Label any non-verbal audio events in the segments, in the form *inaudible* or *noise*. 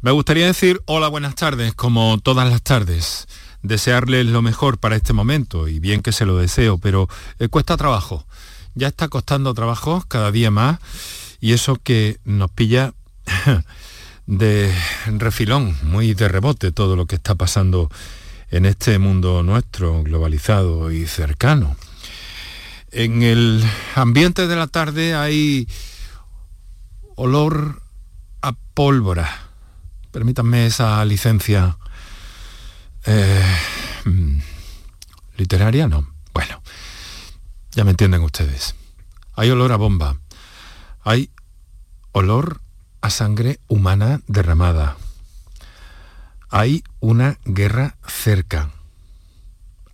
Me gustaría decir hola, buenas tardes, como todas las tardes. Desearles lo mejor para este momento y bien que se lo deseo, pero eh, cuesta trabajo. Ya está costando trabajo cada día más y eso que nos pilla *laughs* de refilón, muy de rebote todo lo que está pasando en este mundo nuestro, globalizado y cercano. En el ambiente de la tarde hay olor a pólvora permítanme esa licencia eh, mm, literaria, no. Bueno, ya me entienden ustedes. Hay olor a bomba. Hay olor a sangre humana derramada. Hay una guerra cerca.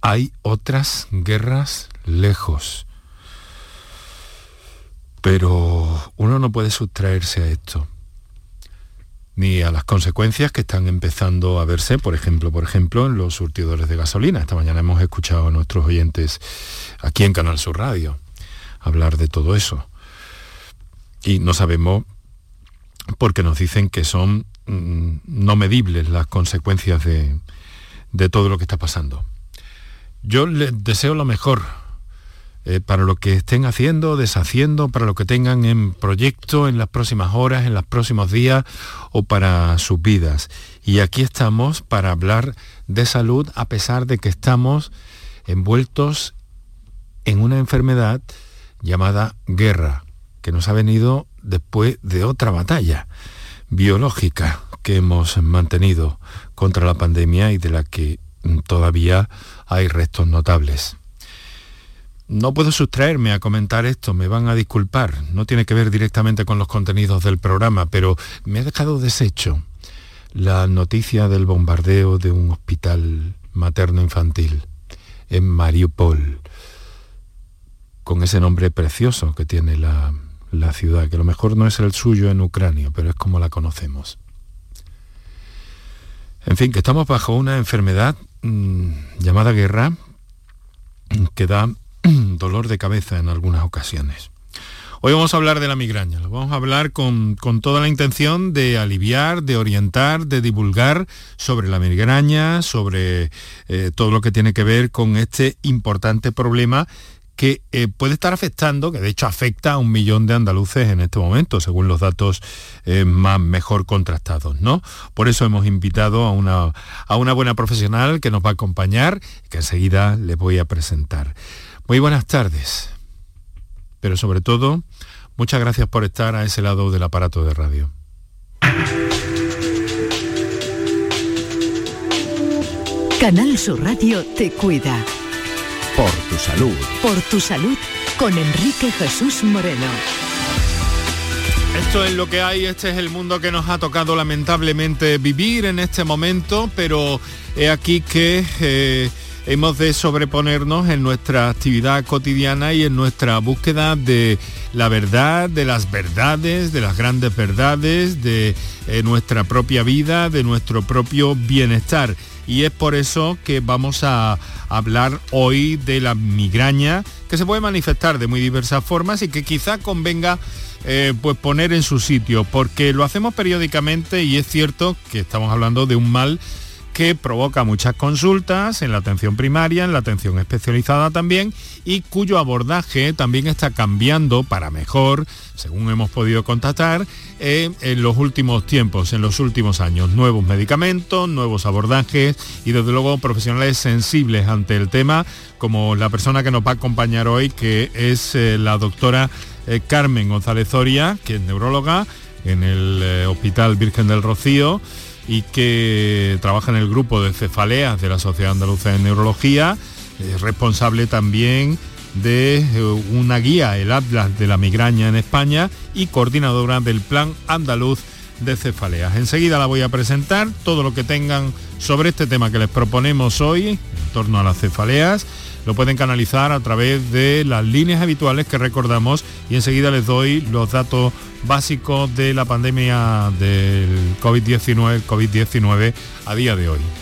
Hay otras guerras lejos. Pero uno no puede sustraerse a esto ni a las consecuencias que están empezando a verse, por ejemplo, por ejemplo, en los surtidores de gasolina. Esta mañana hemos escuchado a nuestros oyentes aquí en Canal Sur Radio hablar de todo eso. Y no sabemos porque nos dicen que son mm, no medibles las consecuencias de, de todo lo que está pasando. Yo les deseo lo mejor eh, para lo que estén haciendo, deshaciendo, para lo que tengan en proyecto en las próximas horas, en los próximos días o para sus vidas. Y aquí estamos para hablar de salud a pesar de que estamos envueltos en una enfermedad llamada guerra, que nos ha venido después de otra batalla biológica que hemos mantenido contra la pandemia y de la que todavía hay restos notables. No puedo sustraerme a comentar esto, me van a disculpar, no tiene que ver directamente con los contenidos del programa, pero me ha dejado deshecho la noticia del bombardeo de un hospital materno-infantil en Mariupol, con ese nombre precioso que tiene la, ciudad, que a lo mejor no es el suyo en Ucrania, pero es como la conocemos. En fin, que estamos bajo una enfermedad mm, llamada guerra que da *clears throat* dolor de cabeza en algunas ocasiones. Hoy vamos a hablar de la migraña, lo vamos a hablar con, toda la intención de aliviar, de orientar, de divulgar sobre la migraña, sobre eh, todo lo que tiene que ver con este importante problema que eh, puede estar afectando, que de hecho afecta a un millón de andaluces en este momento, según los datos eh, más mejor contrastados, ¿no? Por eso hemos invitado a una, a una buena profesional que nos va a acompañar, que enseguida le voy a presentar. Muy buenas tardes, pero sobre todo, muchas gracias por estar a ese lado del aparato de radio. Canal Sur Radio te cuida. Por tu salud. Por tu salud con Enrique Jesús Moreno. Esto es lo que hay, este es el mundo que nos ha tocado lamentablemente vivir en este momento, pero he aquí que eh, hemos de sobreponernos en nuestra actividad cotidiana y en nuestra búsqueda de la verdad, de las verdades, de las grandes verdades, de eh, nuestra propia vida, de nuestro propio bienestar. Y es por eso que vamos a hablar hoy de la migraña, que se puede manifestar de muy diversas formas y que quizá convenga eh, pues poner en su sitio, porque lo hacemos periódicamente y es cierto que estamos hablando de un mal que provoca muchas consultas en la atención primaria, en la atención especializada también, y cuyo abordaje también está cambiando para mejor, según hemos podido constatar, eh, en los últimos tiempos, en los últimos años. Nuevos medicamentos, nuevos abordajes y desde luego profesionales sensibles ante el tema, como la persona que nos va a acompañar hoy, que es eh, la doctora eh, Carmen González Zoria, que es neuróloga en el Hospital Virgen del Rocío y que trabaja en el grupo de cefaleas de la Sociedad Andaluza de Neurología, es responsable también de eh, una guía, el Atlas de la Migraña en España y coordinadora del Plan Andaluz de Cefaleas. Enseguida la voy a presentar, todo lo que tengan sobre este tema que les proponemos hoy en torno a las cefaleas lo pueden canalizar a través de las líneas habituales que recordamos y enseguida les doy los datos básicos de la pandemia del COVID-19, COVID-19 a día de hoy.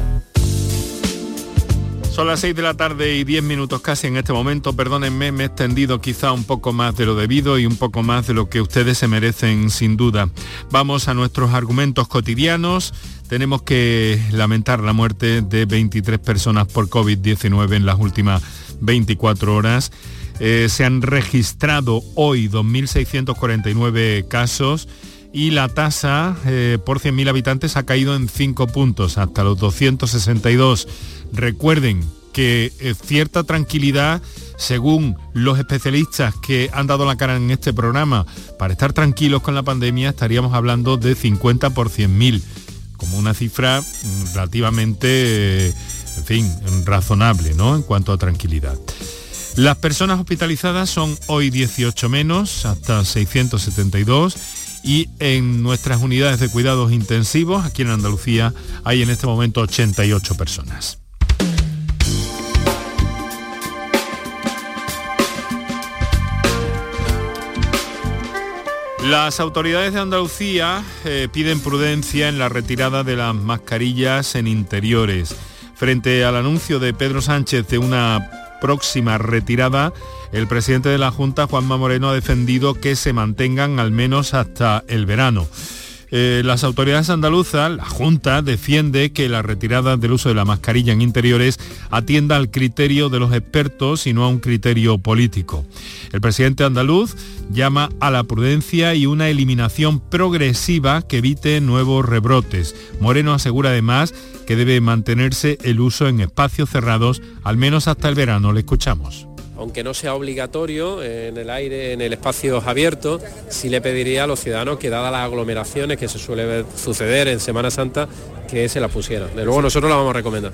Son las 6 de la tarde y 10 minutos casi en este momento. Perdónenme, me he extendido quizá un poco más de lo debido y un poco más de lo que ustedes se merecen sin duda. Vamos a nuestros argumentos cotidianos. Tenemos que lamentar la muerte de 23 personas por COVID-19 en las últimas 24 horas. Eh, se han registrado hoy 2.649 casos y la tasa eh, por 100.000 habitantes ha caído en 5 puntos hasta los 262. Recuerden que eh, cierta tranquilidad, según los especialistas que han dado la cara en este programa, para estar tranquilos con la pandemia estaríamos hablando de 50 por 100.000, como una cifra mm, relativamente, eh, en fin, razonable, ¿no? En cuanto a tranquilidad. Las personas hospitalizadas son hoy 18 menos, hasta 672 y en nuestras unidades de cuidados intensivos, aquí en Andalucía, hay en este momento 88 personas. Las autoridades de Andalucía eh, piden prudencia en la retirada de las mascarillas en interiores. Frente al anuncio de Pedro Sánchez de una próxima retirada, el presidente de la Junta, Juanma Moreno, ha defendido que se mantengan al menos hasta el verano. Eh, las autoridades andaluzas, la Junta, defiende que la retirada del uso de la mascarilla en interiores atienda al criterio de los expertos y no a un criterio político. El presidente andaluz llama a la prudencia y una eliminación progresiva que evite nuevos rebrotes. Moreno asegura además que debe mantenerse el uso en espacios cerrados al menos hasta el verano. Le escuchamos aunque no sea obligatorio en el aire, en el espacio abierto, sí le pediría a los ciudadanos que dadas las aglomeraciones que se suele suceder en Semana Santa, que se las pusieran. De luego nosotros la vamos a recomendar.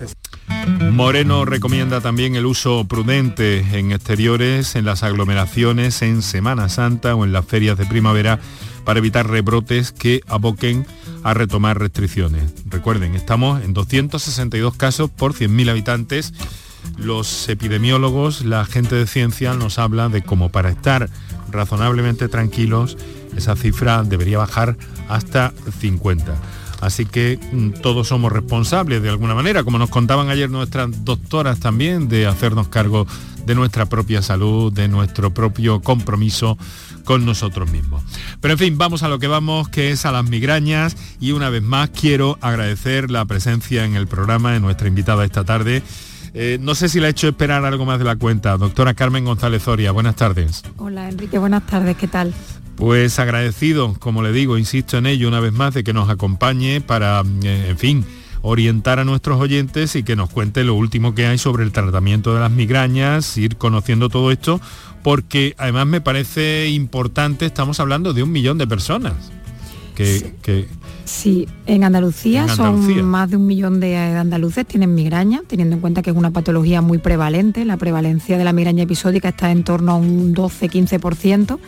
Moreno recomienda también el uso prudente en exteriores, en las aglomeraciones, en Semana Santa o en las ferias de primavera para evitar rebrotes que aboquen a retomar restricciones. Recuerden, estamos en 262 casos por 100.000 habitantes los epidemiólogos, la gente de ciencia nos habla de cómo para estar razonablemente tranquilos, esa cifra debería bajar hasta 50. Así que mm, todos somos responsables de alguna manera, como nos contaban ayer nuestras doctoras también, de hacernos cargo de nuestra propia salud, de nuestro propio compromiso con nosotros mismos. Pero en fin, vamos a lo que vamos, que es a las migrañas y una vez más quiero agradecer la presencia en el programa de nuestra invitada esta tarde, eh, no sé si le ha hecho esperar algo más de la cuenta. Doctora Carmen González Zoria, buenas tardes. Hola Enrique, buenas tardes, ¿qué tal? Pues agradecido, como le digo, insisto en ello una vez más, de que nos acompañe para, eh, en fin, orientar a nuestros oyentes y que nos cuente lo último que hay sobre el tratamiento de las migrañas, ir conociendo todo esto, porque además me parece importante, estamos hablando de un millón de personas que, que Sí, en Andalucía, son más de un millón de andaluces tienen migraña, teniendo en cuenta que es una patología muy prevalente. La prevalencia de la migraña episódica está en torno a un 12-15%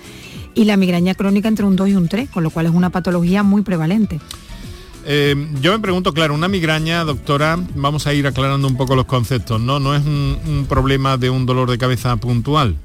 y la migraña crónica entre un 2 y un 3, con lo cual es una patología muy prevalente. Eh, yo me pregunto, claro, una migraña, doctora, vamos a ir aclarando un poco los conceptos, ¿no? No es un problema de un dolor de cabeza puntual.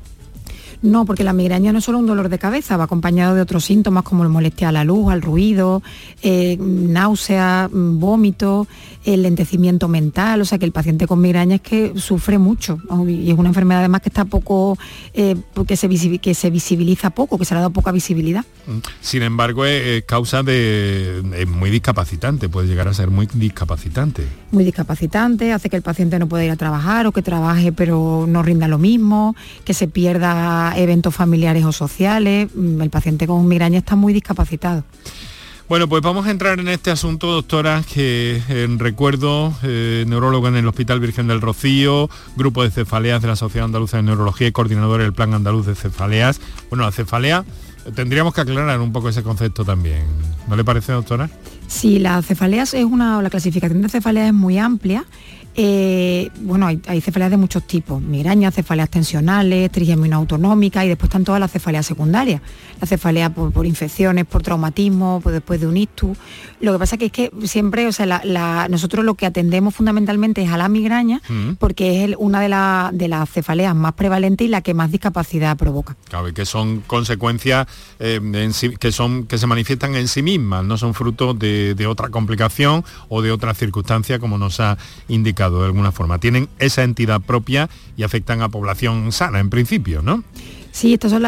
No, porque la migraña no es solo un dolor de cabeza, va acompañado de otros síntomas como la molestia a la luz, al ruido, eh, náusea, vómito, el lentecimiento mental, o sea que el paciente con migraña es que sufre mucho y es una enfermedad además que está poco, eh, que, se que se visibiliza poco, que se le ha dado poca visibilidad. Mm. Sin embargo, es, causa de... es muy discapacitante, puede llegar a ser muy discapacitante. Muy discapacitante, hace que el paciente no pueda ir a trabajar o que trabaje pero no rinda lo mismo, que se pierda eventos familiares o sociales. Mm, el paciente con migraña está muy discapacitado. Bueno, pues vamos a entrar en este asunto, doctora, que eh, recuerdo, eh, neurólogo en el Hospital Virgen del Rocío, grupo de cefaleas de la Sociedad Andaluza de Neurología y coordinador del Plan Andaluz de Cefaleas. Bueno, la cefalea, tendríamos que aclarar un poco ese concepto también. ¿No le parece, doctora? Sí, la cefaleas es una, la clasificación de cefaleas es muy amplia eh, bueno, hay, cefaleas de muchos tipos, migrañas, cefaleas tensionales, trigemina autonómica y después están todas las cefaleas secundarias, la cefalea por, infecciones, por traumatismo, pues después de un ictus. Lo que pasa que es que siempre, o sea, nosotros lo que atendemos fundamentalmente es a la migraña mm. porque es una de, de, las cefaleas más prevalentes y la que más discapacidad provoca. Claro, y que son consecuencias eh, que, son, que se manifiestan en sí mismas, no son fruto de, de otra complicación o de otra circunstancia como nos ha indicado de alguna forma. Tienen esa entidad propia y afectan a población sana en principio, ¿no? Sí, estos son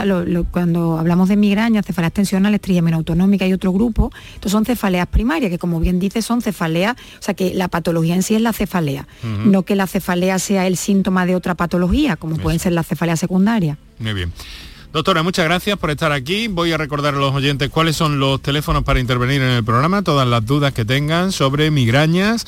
cuando hablamos de migrañas, cefaleas tensionales, trigemina autonómica y otro grupo, estos son cefaleas primarias, que como bien dice son cefaleas, o sea que la patología en sí es la cefalea, no que la cefalea sea el síntoma de otra patología, como pueden ser las cefaleas secundarias. Muy bien. Doctora, muchas gracias por estar aquí. Voy a recordar a los oyentes cuáles son los teléfonos para intervenir en el programa, todas las dudas que tengan sobre migrañas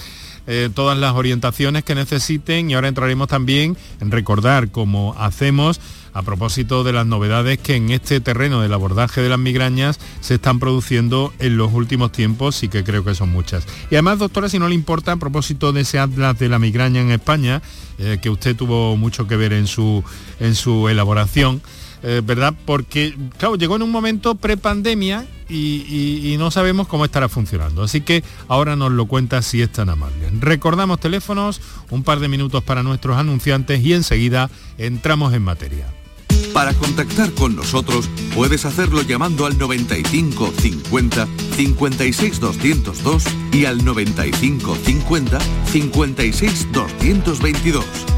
eh, todas las orientaciones que necesiten y ahora entraremos también en recordar cómo hacemos a propósito de las novedades que en este terreno del abordaje de las migrañas se están produciendo en los últimos tiempos y que creo que son muchas. Y además, doctora, si no le importa, a propósito de ese atlas de la migraña en España, eh, que usted tuvo mucho que ver en su, en su elaboración, eh, ¿verdad? Porque, claro, llegó en un momento prepandemia y, y, no sabemos cómo estará funcionando. Así que ahora nos lo cuenta si es tan amable. Recordamos teléfonos, un par de minutos para nuestros anunciantes y enseguida entramos en materia. Para contactar con nosotros puedes hacerlo llamando al 95 50 56 202 y al 95 50 56 222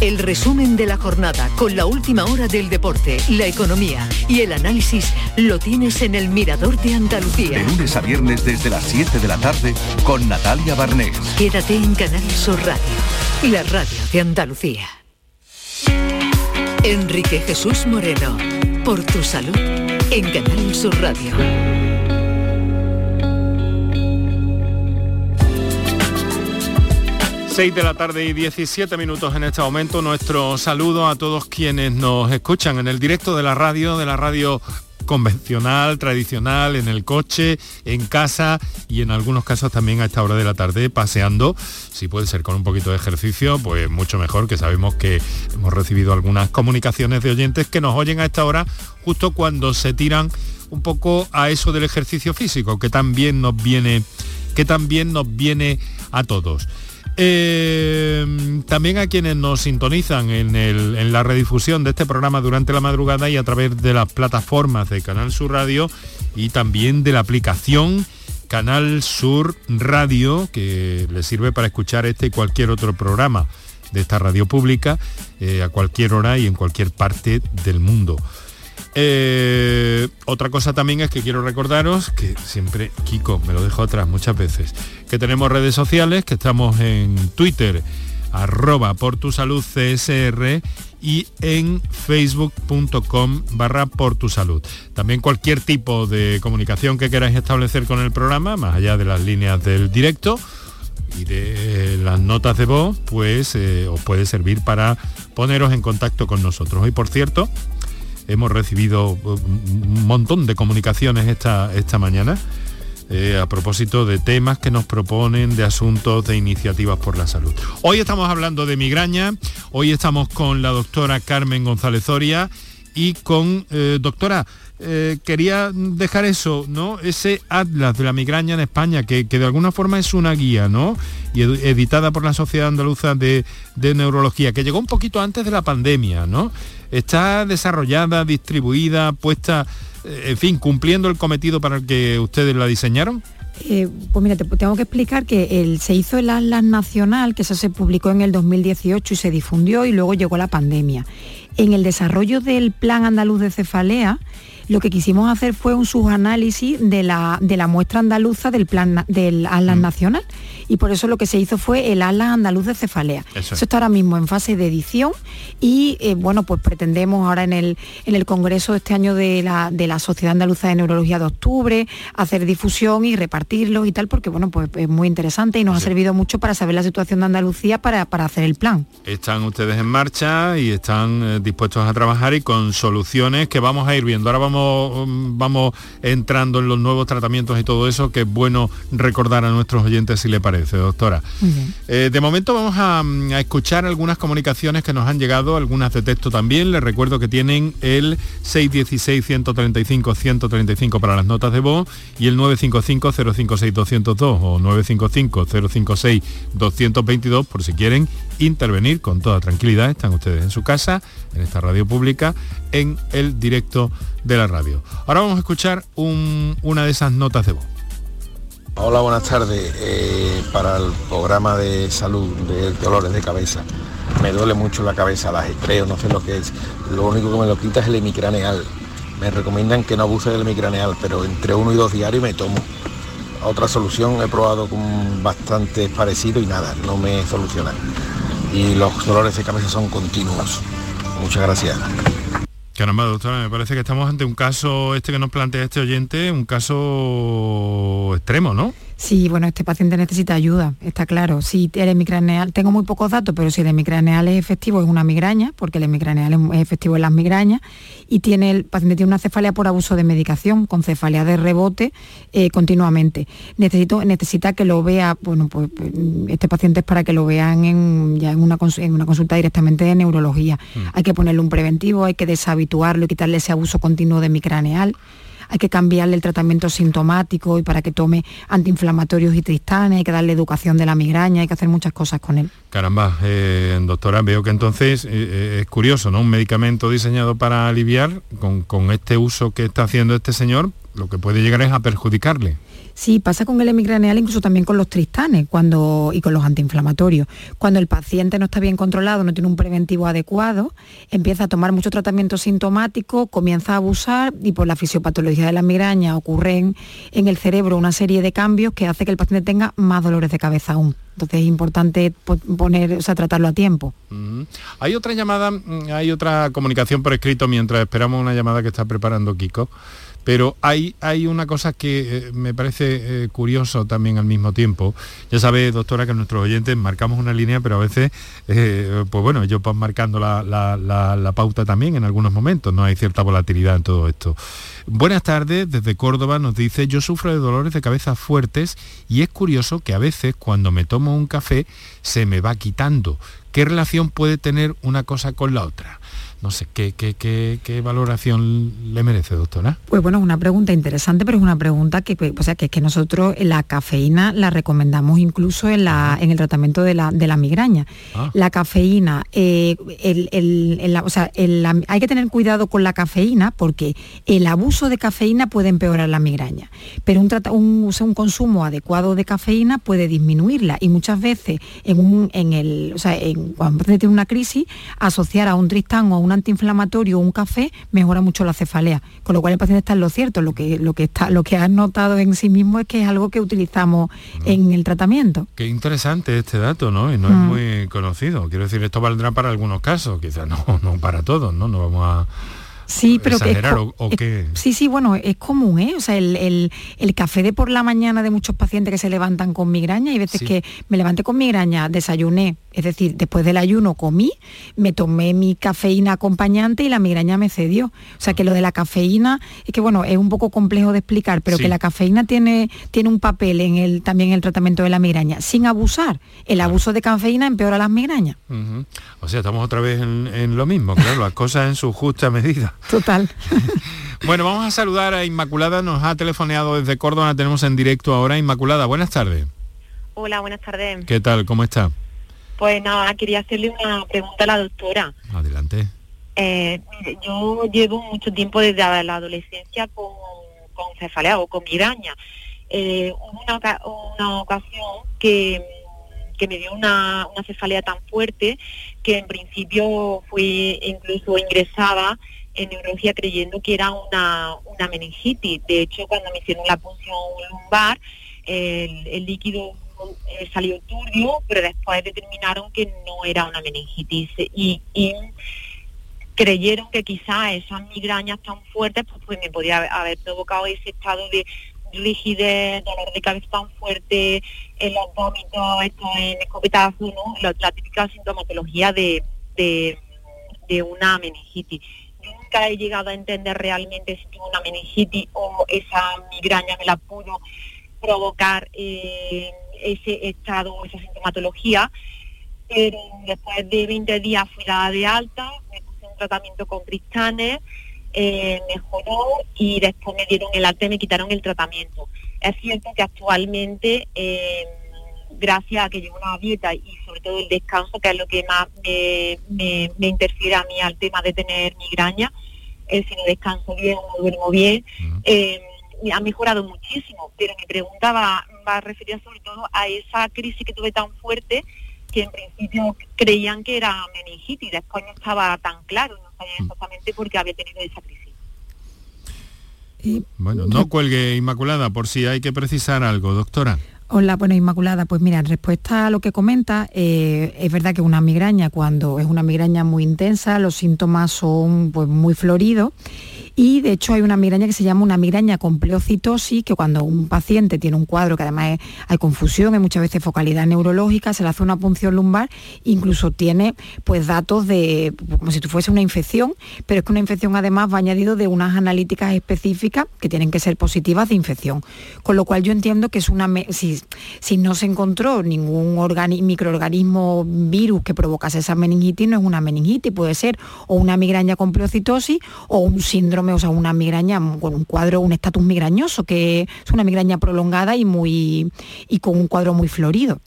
El resumen de la jornada con la última hora del deporte, la economía y el análisis lo tienes en el Mirador de Andalucía. De lunes a viernes desde las 7 de la tarde con Natalia Barnés. Quédate en Canal Sur Radio, la radio de Andalucía. Enrique Jesús Moreno, por tu salud, en Canal Sur Radio. 6 de la tarde y 17 minutos en este momento. Nuestro saludo a todos quienes nos escuchan en el directo de la radio, de la radio convencional, tradicional, en el coche, en casa y en algunos casos también a esta hora de la tarde paseando. Si puede ser con un poquito de ejercicio, pues mucho mejor, que sabemos que hemos recibido algunas comunicaciones de oyentes que nos oyen a esta hora justo cuando se tiran un poco a eso del ejercicio físico, que también nos viene, que también nos viene a todos. Eh, también a quienes nos sintonizan en, la redifusión de este programa durante la madrugada y a través de las plataformas de Canal Sur Radio y también de la aplicación Canal Sur Radio, que le sirve para escuchar este y cualquier otro programa de esta radio pública eh, a cualquier hora y en cualquier parte del mundo. Eh, otra cosa también es que quiero recordaros que siempre, Kiko, me lo dejo atrás muchas veces, que tenemos redes sociales, que estamos en Twitter, arroba por tu salud CSR y en facebook.com barra por tu salud. También cualquier tipo de comunicación que queráis establecer con el programa, más allá de las líneas del directo y de las notas de voz, pues eh, os puede servir para poneros en contacto con nosotros. Hoy, por cierto, hemos recibido un montón de comunicaciones esta, esta mañana eh, a propósito de temas que nos proponen, de asuntos, de iniciativas por la salud. Hoy estamos hablando de migraña, hoy estamos con la doctora Carmen González Zoria y con, eh, doctora, eh, quería dejar eso, ¿no? Ese atlas de la migraña en España, que, de alguna forma es una guía, ¿no? Y editada por la Sociedad Andaluza de, de Neurología, que llegó un poquito antes de la pandemia, ¿no? ¿Está desarrollada, distribuida, puesta, eh, en fin, cumpliendo el cometido para el que ustedes la diseñaron? Eh, pues mira, te tengo que explicar que el, se hizo el Atlas Nacional, que eso se publicó en el 2018 y se difundió y luego llegó la pandemia. En el desarrollo del Plan Andaluz de Cefalea, lo que quisimos hacer fue un subanálisis de la, de la muestra andaluza del plan del Atlas mm. Nacional y por eso lo que se hizo fue el Atlas Andaluz de Cefalea. Eso, está ahora mismo en fase de edición y eh, bueno, pues pretendemos ahora en el, en el Congreso este año de la, de la Sociedad Andaluza de Neurología de octubre, hacer difusión y repartirlo y tal, porque bueno, pues es muy interesante y nos ha servido mucho para saber la situación de Andalucía para, para hacer el plan. Están ustedes en marcha y están eh, dispuestos a trabajar y con soluciones que vamos a ir viendo. Ahora vamos Mm, vamos, entrando en los nuevos tratamientos y todo eso, que es bueno recordar a nuestros oyentes si le parece, doctora. Eh, de momento vamos mm, a, escuchar algunas comunicaciones que nos han llegado, algunas de texto también. Les recuerdo que tienen el 616-135-135 para las notas de voz y el 955-056-202 o 955-056-222 por si quieren intervenir con toda tranquilidad. Están ustedes en su casa, en esta radio pública, en el directo de la radio. Ahora vamos a escuchar una de esas notas de voz. Hola, buenas tardes. Eh, para el programa de salud de dolores de cabeza, me duele mucho la cabeza, las estrellas, no sé lo que es. Lo único que me lo quita es el hemicraneal. Me recomiendan que no abuse del hemicraneal, pero entre uno y dos diarios me tomo. Otra solución he probado con bastante parecido y nada, no me soluciona. Y los dolores de cabeza son continuos. Muchas gracias. Caramba, doctora, me parece que estamos ante un caso, este que nos plantea este oyente, un caso extremo, ¿no? Sí, bueno, este paciente necesita ayuda, está claro. Si el hemicraneal, tengo muy pocos datos, pero si el hemicraneal es efectivo es una migraña, porque el hemicraneal es efectivo en las migrañas, y tiene el paciente tiene una cefalea por abuso de medicación, con cefalea de rebote eh, continuamente. Necesito, necesita que lo vea, bueno, pues, pues este paciente es para que lo vean en, ya en una, en una consulta directamente de neurología. Mm. Hay que ponerle un preventivo, hay que deshabituarlo y quitarle ese abuso continuo de hemicraneal hay que cambiarle el tratamiento sintomático y para que tome antiinflamatorios y tristanes, hay que darle educación de la migraña, hay que hacer muchas cosas con él. Caramba, eh, doctora, veo que entonces eh, eh, es curioso, ¿no? Un medicamento diseñado para aliviar, con, con este uso que está haciendo este señor, lo que puede llegar es a perjudicarle. Sí, pasa con el hemicraneal, incluso también con los tristanes cuando, y con los antiinflamatorios. Cuando el paciente no está bien controlado, no tiene un preventivo adecuado, empieza a tomar mucho tratamiento sintomático, comienza a abusar y por la fisiopatología de la migraña ocurren en el cerebro una serie de cambios que hace que el paciente tenga más dolores de cabeza aún. Entonces es importante poner, o tratarlo a tiempo. Hay otra llamada, mm, hay otra comunicación por escrito mientras esperamos una llamada que está preparando Kiko. Pero hay, hay una cosa que eh, me parece eh, curioso también al mismo tiempo. Ya sabe, doctora, que nuestros oyentes marcamos una línea, pero a veces, eh, pues bueno, ellos van marcando la, pauta también en algunos momentos. No hay cierta volatilidad en todo esto. Buenas tardes, desde Córdoba nos dice, yo sufro de dolores de cabeza fuertes y es curioso que a veces cuando me tomo un café se me va quitando. ¿Qué relación puede tener una cosa con la otra? No sé, ¿qué, qué, qué, valoración le merece, doctora? Pues bueno, es una pregunta interesante, pero es una pregunta que, o sea, que es que nosotros la cafeína la recomendamos incluso en, la, en el tratamiento de la, de la migraña. Ah. La cafeína, eh, el, o sea, hay que tener cuidado con la cafeína porque el abuso de cafeína puede empeorar la migraña, pero un, un, un consumo adecuado de cafeína puede disminuirla y muchas veces en, un, en el, o sea, en, cuando tiene una crisis, asociar a un tristán o a un antiinflamatorio o un café mejora mucho la cefalea, con lo cual el paciente está en lo cierto, lo que, lo que, está, lo que ha notado en sí mismo es que es algo que utilizamos en el tratamiento. Qué interesante este dato, ¿no? Y no es mm. muy conocido. Quiero decir, esto valdrá para algunos casos, quizás no, *laughs* no para todos, ¿no? No vamos a Sí, pero que sí, sí, bueno, es común, ¿eh? O sea, el, café de por la mañana de muchos pacientes que se levantan con migraña, y veces que me levanté con migraña, desayuné, es decir, después del ayuno comí, me tomé mi cafeína acompañante y la migraña me cedió. O sea que lo de la cafeína, es que bueno, es un poco complejo de explicar, pero que la cafeína tiene, tiene un papel en el, también en el tratamiento de la migraña, sin abusar. El abuso de cafeína empeora las migrañas. O sea, estamos otra vez en, en lo mismo, claro, las cosas en su justa medida. *laughs* Total. *laughs* bueno, vamos a saludar a Inmaculada, nos ha telefoneado desde Córdoba, tenemos en directo ahora. Inmaculada, buenas tardes. Hola, buenas tardes. ¿Qué tal? ¿Cómo está? Pues nada, quería hacerle una pregunta a la doctora. Adelante. Eh, yo llevo mucho tiempo desde la adolescencia con, cefalea o con migraña. Eh, una, una ocasión que, me dio una, cefalea tan fuerte que en principio fui incluso ingresada en neurología creyendo que era una, una meningitis. De hecho, cuando me hicieron la punción lumbar, el, líquido eh, salió turbio, pero después determinaron que no era una meningitis. y creyeron que quizá esas migrañas tan fuertes pues, pues, me podía haber provocado ese estado de rigidez, dolor de cabeza tan fuerte, en los vómitos, esto en escopetazo, ¿no? La, típica sintomatología de, de, una meningitis. Nunca he llegado a entender realmente si tuve una meningitis o esa migraña me la pudo provocar eh, ese estado, esa sintomatología, pero después de 20 días fui dada de alta, tratamiento con cristanes, eh, mejoró y después me dieron el arte, me quitaron el tratamiento. Es cierto que actualmente, eh, gracias a que llevo una dieta y sobre todo el descanso, que es lo que más me, interfiere a mí al tema de tener migraña, eh, si no descanso bien o no duermo bien, eh, ha mejorado muchísimo, pero mi pregunta va, va a referir sobre todo a esa crisis que tuve tan fuerte que en principio creían que era meningitis, después no estaba tan claro, no sabían mm. exactamente por qué había tenido esa crisis. bueno, no cuelgue Inmaculada por si hay que precisar algo, doctora. Hola, bueno, Inmaculada, pues mira, en respuesta a lo que comenta, eh, es verdad que una migraña, cuando es una migraña muy intensa, los síntomas son pues, muy floridos y de hecho hay una migraña que se llama una migraña con pleocitosis, que cuando un paciente tiene un cuadro que además hay confusión, hay muchas veces focalidad neurológica, se le hace una punción lumbar, incluso tiene pues datos de como si fuese una infección, pero es que una infección además va añadido de unas analíticas específicas que tienen que ser positivas de infección. Con lo cual yo entiendo que es una si, si no se encontró ningún microorganismo virus que provocase esa meningitis, no es una meningitis, puede ser o una migraña con pleocitosis o un síndrome o sea, una migraña con un cuadro, un estatus migrañoso, que es una migraña prolongada y muy y con un cuadro muy florido.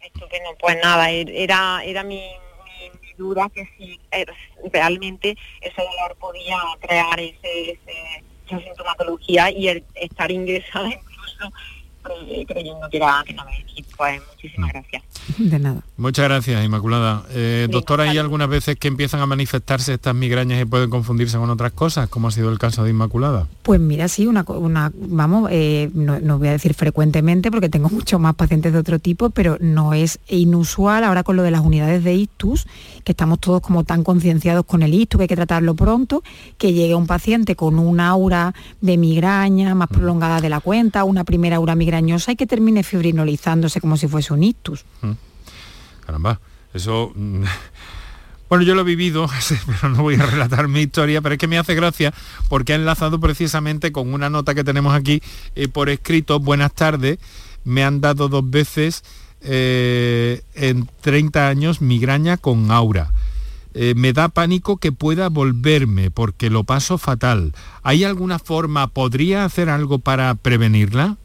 Estupendo, pues nada, er, era, era mi, duda que si er, realmente ese dolor podía crear ese, esa sintomatología y estar ingresada *laughs* incluso creyendo que era que no me pues muchísimas mm. gracias. De nada. Muchas gracias, Inmaculada. Eh, doctora, ¿hay algunas veces que empiezan a manifestarse estas migrañas y pueden confundirse con otras cosas, como ha sido el caso de Inmaculada? Pues mira, sí, una, una vamos, eh, no, voy a decir frecuentemente porque tengo muchos más pacientes de otro tipo, pero no es inusual ahora con lo de las unidades de ictus, que estamos todos como tan concienciados con el ictus, que hay que tratarlo pronto, que llegue un paciente con una aura de migraña más prolongada de la cuenta, una primera aura migrañosa y que termine fibrinolizándose como si fuese un ictus. Mm. Caramba, eso... Mm, *laughs* bueno, yo lo he vivido, *laughs* pero no voy a relatar mi historia, pero es que me hace gracia porque ha enlazado precisamente con una nota que tenemos aquí eh, por escrito. Buenas tardes, me han dado dos veces eh, en 30 años migraña con aura. Eh, me da pánico que pueda volverme porque lo paso fatal. ¿Hay alguna forma, podría hacer algo para prevenirla?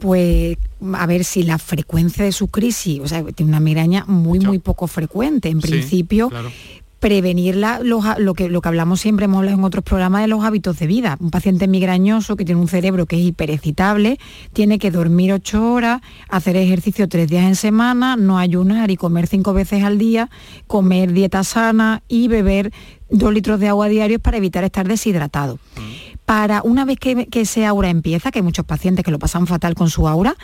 Pues a ver si la frecuencia de su crisis, o sea, tiene una migraña muy, muy poco frecuente. En principio, prevenirla, lo, que, lo que hablamos siempre, hemos hablado en otros programas de los hábitos de vida. Un paciente migrañoso que tiene un cerebro que es hiperexcitable, tiene que dormir ocho horas, hacer ejercicio tres días en semana, no ayunar y comer cinco veces al día, comer dieta sana y beber dos litros de agua diarios para evitar estar deshidratado. Mm para una vez que, ese aura empieza, que hay muchos pacientes que lo pasan fatal con su aura,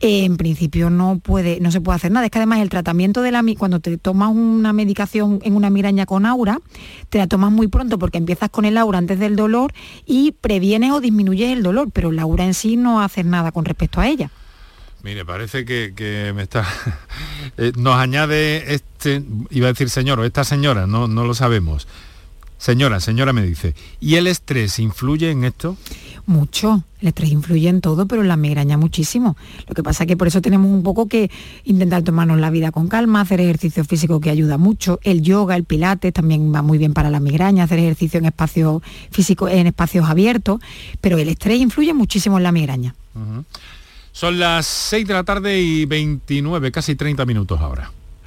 eh, en principio no, puede, no se puede hacer nada. Es que además el tratamiento de la cuando te tomas una medicación en una migraña con aura, te la tomas muy pronto porque empiezas con el aura antes del dolor y previenes o disminuyes el dolor, pero la aura en sí no hace nada con respecto a ella. Mire, parece que, me está... *laughs* Eh, nos añade este, iba a decir señor o esta señora, no, no lo sabemos Señora, señora me dice, ¿y el estrés influye en esto? Mucho, el estrés influye en todo, pero en la migraña muchísimo. Lo que pasa es que por eso tenemos un poco que intentar tomarnos la vida con calma, hacer ejercicio físico que ayuda mucho, el yoga, el pilates también va muy bien para la migraña, hacer ejercicio en espacios físicos, en espacios abiertos, pero el estrés influye muchísimo en la migraña. Son las 6 de la tarde y 29, casi 30 minutos ahora.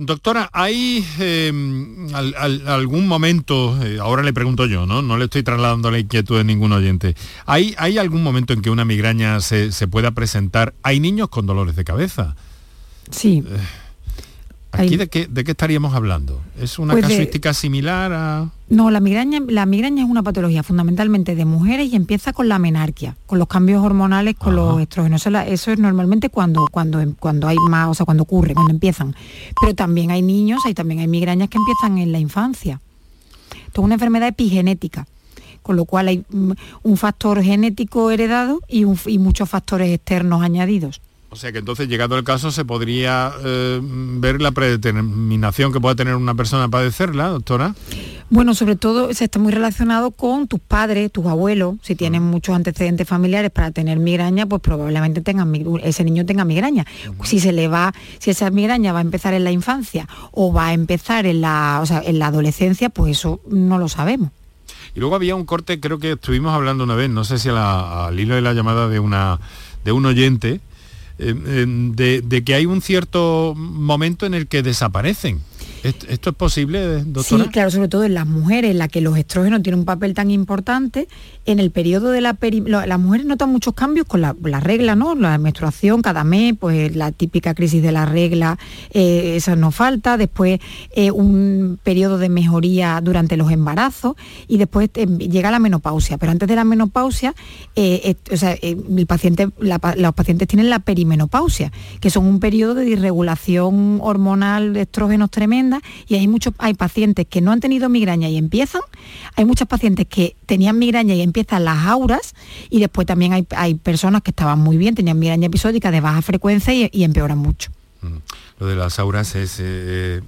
Doctora, ¿hay eh, algún momento, eh, ahora le pregunto yo, ¿no? No le estoy trasladando la inquietud de ningún oyente. ¿Hay, ¿Hay algún momento en que una migraña se, pueda presentar? Hay niños con dolores de cabeza. Sí. Eh, ¿Aquí de qué, de qué estaríamos hablando? ¿Es una pues casuística similar a...? No, la migraña, la migraña es una patología fundamentalmente de mujeres y empieza con la menarquia, con los cambios hormonales, con los estrógenos. Eso, es normalmente cuando, cuando, cuando hay más, o sea, cuando ocurre, cuando empiezan. Pero también hay niños, hay también hay migrañas que empiezan en la infancia. Esto es una enfermedad epigenética, con lo cual hay mm, un factor genético heredado y muchos factores externos añadidos. O sea que entonces, llegado el caso, se podría eh, ver la predeterminación que pueda tener una persona padecerla, doctora. Bueno, sobre todo se está muy relacionado con tus padres, tus abuelos. Si tienen muchos antecedentes familiares para tener migraña, pues probablemente tengan, ese niño tenga migraña. Si se le va, si esa migraña va a empezar en la infancia o va a empezar en la, en la adolescencia, pues eso no lo sabemos. Y luego había un corte, creo que estuvimos hablando una vez, no sé si al hilo de la llamada de una de un oyente de, de, que hay un cierto momento en el que desaparecen. ¿Esto es posible, doctora? Sí, claro, sobre todo en las mujeres, en las que los estrógenos tienen un papel tan importante. En el periodo de la peri... Las mujeres notan muchos cambios con la, regla, ¿no? La menstruación cada mes, pues la típica crisis de la regla, eh, esa no falta. Después eh, un periodo de mejoría durante los embarazos y después eh, llega la menopausia. Pero antes de la menopausia, el paciente, los pacientes tienen la perimenopausia, que son un periodo de irregulación hormonal de estrógenos tremendo y hay muchos, hay pacientes que no han tenido migraña y empiezan, hay muchos pacientes que tenían migraña y empiezan las auras y después también hay, personas que estaban muy bien, tenían migraña episódica de baja frecuencia y, empeoran mucho. Mm. Lo de las auras es eh, eh,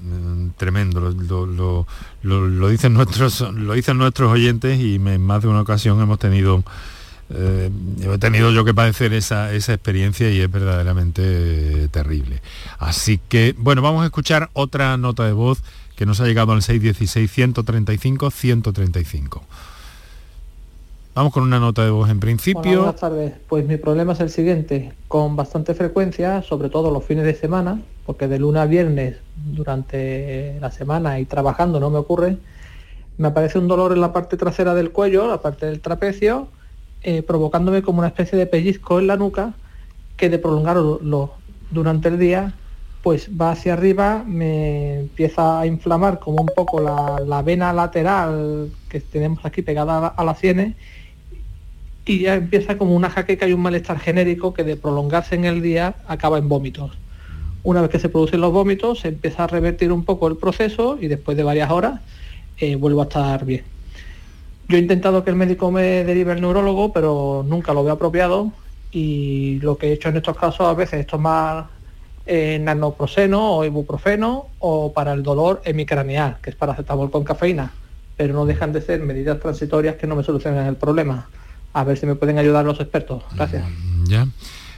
tremendo, lo, dicen nuestros, lo dicen nuestros oyentes y en más de una ocasión hemos tenido eh, he tenido yo que padecer esa, experiencia y es verdaderamente eh, terrible. Así que, bueno, vamos a escuchar otra nota de voz que nos ha llegado al 616-135-135. Vamos con una nota de voz en principio. buenas tardes. Pues mi problema es el siguiente. Con bastante frecuencia, sobre todo los fines de semana, porque de lunes a viernes durante la semana y trabajando no me ocurre, me aparece un dolor en la parte trasera del cuello, la parte del trapecio, eh, provocándome como una especie de pellizco en la nuca que de prolongarlo durante el día pues va hacia arriba, me empieza a inflamar como un poco la, vena lateral que tenemos aquí pegada a la, sienes y ya empieza como una jaqueca y un malestar genérico que de prolongarse en el día acaba en vómitos. Una vez que se producen los vómitos se empieza a revertir un poco el proceso y después de varias horas eh, vuelvo a estar bien. Yo he intentado que el médico me derive el neurólogo, pero nunca lo veo apropiado y lo que he hecho en estos casos a veces es tomar eh, nanoproseno o ibuprofeno o para el dolor hemicraneal, que es paracetamol con cafeína, pero no dejan de ser medidas transitorias que no me solucionan el problema. A ver si me pueden ayudar los expertos. Gracias. Ya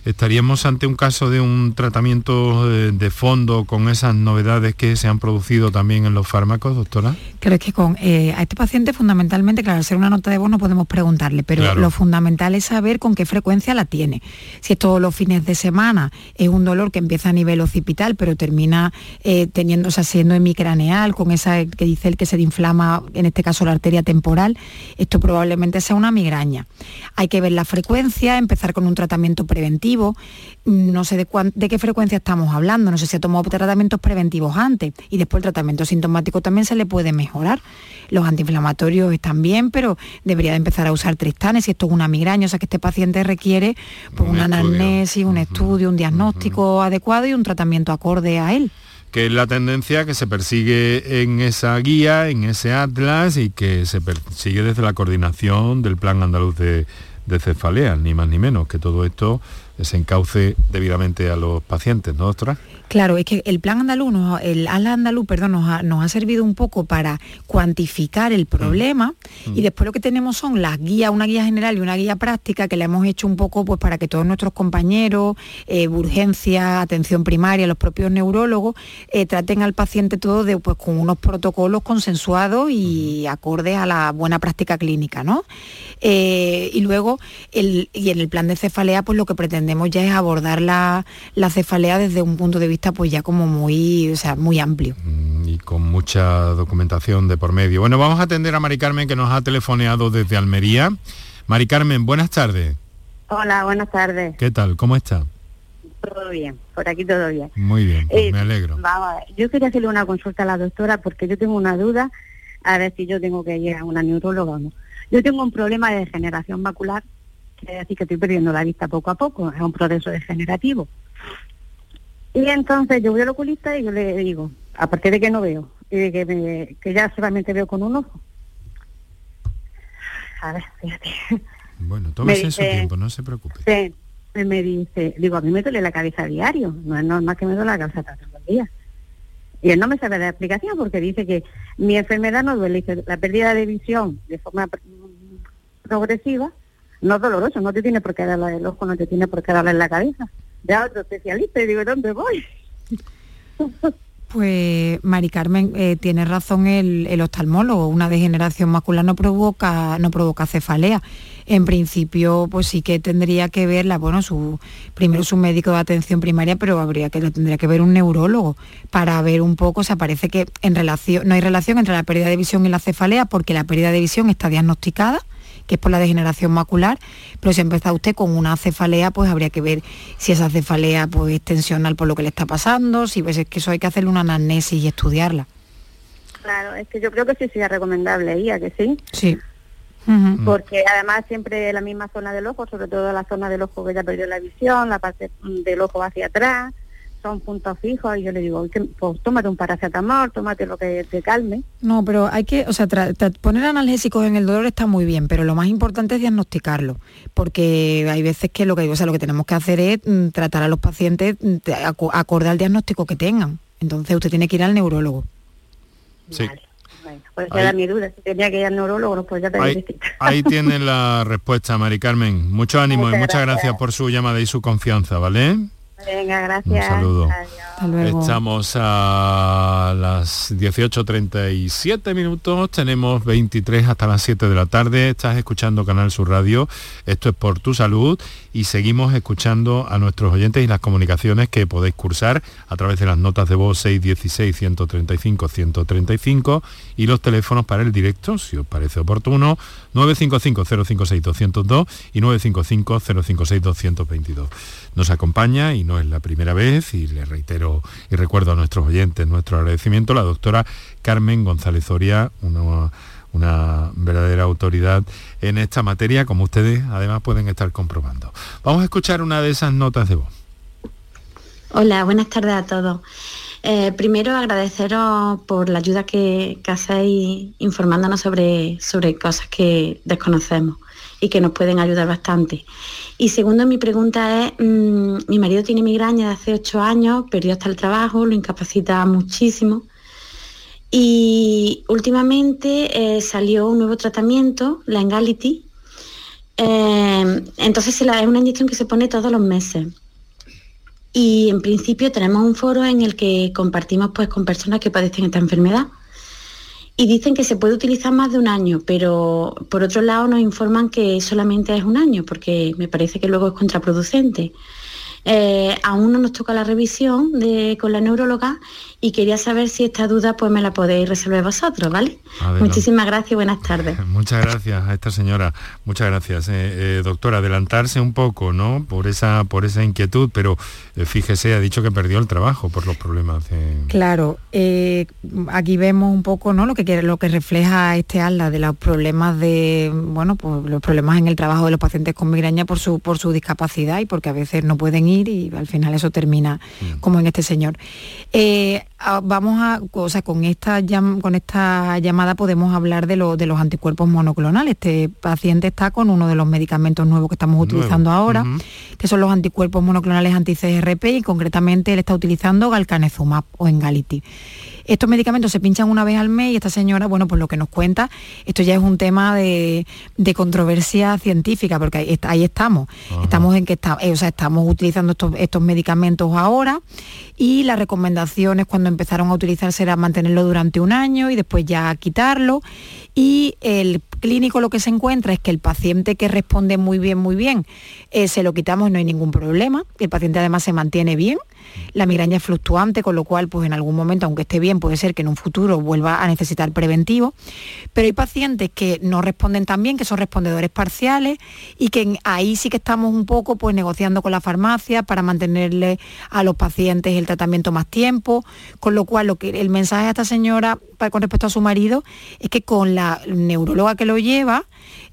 estaríamos ante un caso de un tratamiento eh, de fondo con esas novedades que se han producido también en los fármacos, doctora? Creo que con eh, a este paciente fundamentalmente, claro, al ser una nota de voz no podemos preguntarle, pero lo fundamental es saber con qué frecuencia la tiene. Si es todos los fines de semana, es un dolor que empieza a nivel occipital, pero termina eh, teniendo, o sea, siendo hemicraneal, con esa que dice el que se inflama, en este caso la arteria temporal, esto probablemente sea una migraña. Hay que ver la frecuencia, empezar con un tratamiento preventivo no sé de, de, qué frecuencia estamos hablando, no sé si ha tomado tratamientos preventivos antes y después el tratamiento sintomático también se le puede mejorar. Los antiinflamatorios están bien, pero debería de empezar a usar tristanes si esto es una migraña, o sea que este paciente requiere pues, una anamnesis, un estudio, un diagnóstico adecuado y un tratamiento acorde a él. Que es la tendencia que se persigue en esa guía, en ese atlas y que se persigue desde la coordinación del Plan Andaluz de, de Cefalea, ni más ni menos, que todo esto se encauce debidamente a los pacientes, ¿no, doctora? Claro, es que el plan andaluz, el ALA andaluz, perdón, nos ha, nos ha, servido un poco para cuantificar el problema mm. y después lo que tenemos son las guías, una guía general y una guía práctica que le hemos hecho un poco pues para que todos nuestros compañeros, eh, urgencia, atención primaria, los propios neurólogos, eh, traten al paciente todo de, pues, con unos protocolos consensuados y acordes a la buena práctica clínica, ¿no? Eh, y luego, el, y en el plan de cefalea, pues lo que pretendemos ya es abordar la, la cefalea desde un punto de vista pues ya como muy, o sea, muy amplio. Mm, y con mucha documentación de por medio. Bueno, vamos a atender a Mari Carmen que nos ha telefoneado desde Almería. Mari Carmen, buenas tardes. Hola, buenas tardes. ¿Qué tal? ¿Cómo está? Todo bien, por aquí todo bien. Muy bien, pues eh, me alegro. Vamos a ver, yo quería hacerle una consulta a la doctora porque yo tengo una duda, a ver si yo tengo que ir a una neuróloga o no. Yo tengo un problema de degeneración macular, quiere decir que estoy perdiendo la vista poco a poco, es un proceso degenerativo. Y entonces yo voy al oculista y yo le digo, a partir de que no veo, y de que, que ya solamente veo con un ojo. A ver, fíjate. Bueno, *laughs* tómese su tiempo, no se preocupe. Me dice, digo, a mí me duele la cabeza a diario, no es normal que me duele la cabeza todos los días. Y él no me sabe la explicación porque dice que mi enfermedad no duele, dice, la pérdida de visión de forma progresiva no es doloroso, no te tiene por qué darle el ojo, no te tiene por qué darle en la cabeza ya otro especialista y digo, ¿dónde voy? Pues Mari Carmen, eh, tiene razón el, oftalmólogo, una degeneración macular no provoca, no provoca cefalea. En principio, pues sí que tendría que verla, bueno, su, primero su médico de atención primaria, pero habría que tendría que ver un neurólogo para ver un poco, o sea, parece que en relación, no hay relación entre la pérdida de visión y la cefalea, porque la pérdida de visión está diagnosticada, que es por la degeneración macular, pero si empezado usted con una cefalea, pues habría que ver si esa cefalea pues, es tensional por lo que le está pasando, si ves que eso hay que hacerle una anamnesis y estudiarla. Claro, es que yo creo que sí sería recomendable, ¿ya que sí? Sí. Porque además siempre la misma zona del ojo, sobre todo la zona del ojo que ya perdió la visión, la parte del ojo hacia atrás, son puntos fijos y yo le digo, pues tómate un paracetamol, tómate lo que te calme. No, pero hay que, o sea, poner analgésicos en el dolor está muy bien, pero lo más importante es diagnosticarlo, porque hay veces que lo que, o sea, lo que tenemos que hacer es mm, tratar a los pacientes mm, acorde al diagnóstico que tengan. Entonces usted tiene que ir al neurólogo. Sí. pues era mi duda, si tenía que ir al neurólogo, pues ya te ahí, *laughs* ahí tienen la respuesta, Mari Carmen. Mucho ánimo y muchas gracias por su llamada y su confianza, ¿vale? Venga, gracias. Un saludo. Estamos a las 18.37 minutos, tenemos 23 hasta las 7 de la tarde, estás escuchando Canal Sur Radio, esto es por tu salud y seguimos escuchando a nuestros oyentes y las comunicaciones que podéis cursar a través de las notas de voz 616-135-135 y los teléfonos para el directo, si os parece oportuno, 955-056-202 y 955-056-222. Nos acompaña y no es la primera vez y le reitero y recuerdo a nuestros oyentes nuestro agradecimiento, la doctora Carmen González Oria, una una verdadera autoridad en esta materia, como ustedes además pueden estar comprobando. Vamos a escuchar una de esas notas de voz. Hola, buenas tardes a todos. Eh, primero agradeceros por la ayuda que, hacéis informándonos sobre, sobre cosas que desconocemos y que nos pueden ayudar bastante. Y segundo, mi pregunta es, mm, mi marido tiene migraña de hace ocho años, perdió hasta el trabajo, lo incapacita muchísimo y últimamente eh, salió un nuevo tratamiento, la Engality. Eh, entonces es una inyección que se pone todos los meses. Y en principio tenemos un foro en el que compartimos pues, con personas que padecen esta enfermedad. Y dicen que se puede utilizar más de un año, pero por otro lado nos informan que solamente es un año, porque me parece que luego es contraproducente. Eh, aún no nos toca la revisión con la neuróloga y quería saber si esta duda pues me la podéis resolver vosotros, ¿vale? Muchísimas gracias y buenas tardes. *laughs* Muchas gracias a esta señora, muchas gracias. Eh, eh, doctora, adelantarse un poco, ¿no? Por esa, por esa inquietud, pero fíjese, ha dicho que perdió el trabajo por los problemas. Claro, aquí vemos un poco, ¿no? Lo que lo que refleja este ALA de los problemas de, bueno, pues los problemas en el trabajo de los pacientes con migraña por su, por su discapacidad y porque a veces no pueden ir y al final eso termina mm. como en este señor. Eh, vamos a, o sea, con esta, con esta llamada podemos hablar de, de los anticuerpos monoclonales. Este paciente está con uno de los medicamentos nuevos que estamos utilizando ahora, que son los anticuerpos monoclonales anti-CRP y concretamente él está utilizando galcanezumab o engaliti. Estos medicamentos se pinchan una vez al mes y esta señora, bueno, pues lo que nos cuenta, esto ya es un tema de, controversia científica, porque ahí, estamos. Estamos en que está, eh, o sea, estamos utilizando estos, estos medicamentos ahora y las recomendaciones cuando empezaron a utilizarse era mantenerlo durante un año y después ya quitarlo. Y el clínico lo que se encuentra es que el paciente que responde muy bien, muy bien, eh, se lo quitamos y no hay ningún problema. El paciente además se mantiene bien la migraña es fluctuante, con lo cual pues en algún momento, aunque esté bien, puede ser que en un futuro vuelva a necesitar preventivo. Pero hay pacientes que no responden tan bien, que son respondedores parciales y que ahí sí que estamos un poco pues negociando con la farmacia para mantenerle a los pacientes el tratamiento más tiempo, con lo cual lo que el mensaje a esta señora con respecto a su marido es que con la neuróloga que lo lleva,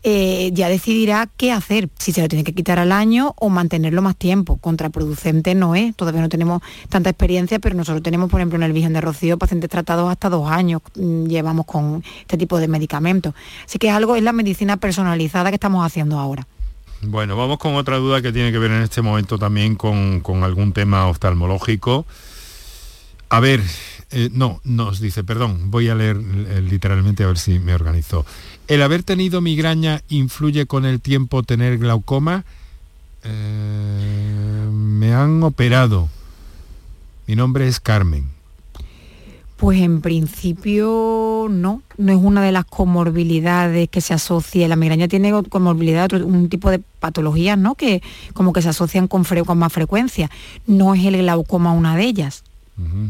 eh, ya decidirá qué hacer, si se lo tiene que quitar al año o mantenerlo más tiempo. Contraproducente no es, todavía no tenemos tanta experiencia, pero nosotros tenemos, por ejemplo, en el Virgen de Rocío, pacientes tratados hasta dos años, mm, llevamos con este tipo de medicamentos. Así que es algo, es la medicina personalizada que estamos haciendo ahora. Bueno, vamos con otra duda que tiene que ver en este momento también con, algún tema oftalmológico. A ver, eh, no, nos dice, perdón, voy a leer eh, literalmente a ver si me organizo. ¿El haber tenido migraña influye con el tiempo tener glaucoma? Eh, me han operado. Mi nombre es Carmen. Pues en principio no, no es una de las comorbilidades que se asocia. La migraña tiene comorbilidad, un tipo de patologías, ¿no? Que como que se asocian con, con más frecuencia. No es el glaucoma una de ellas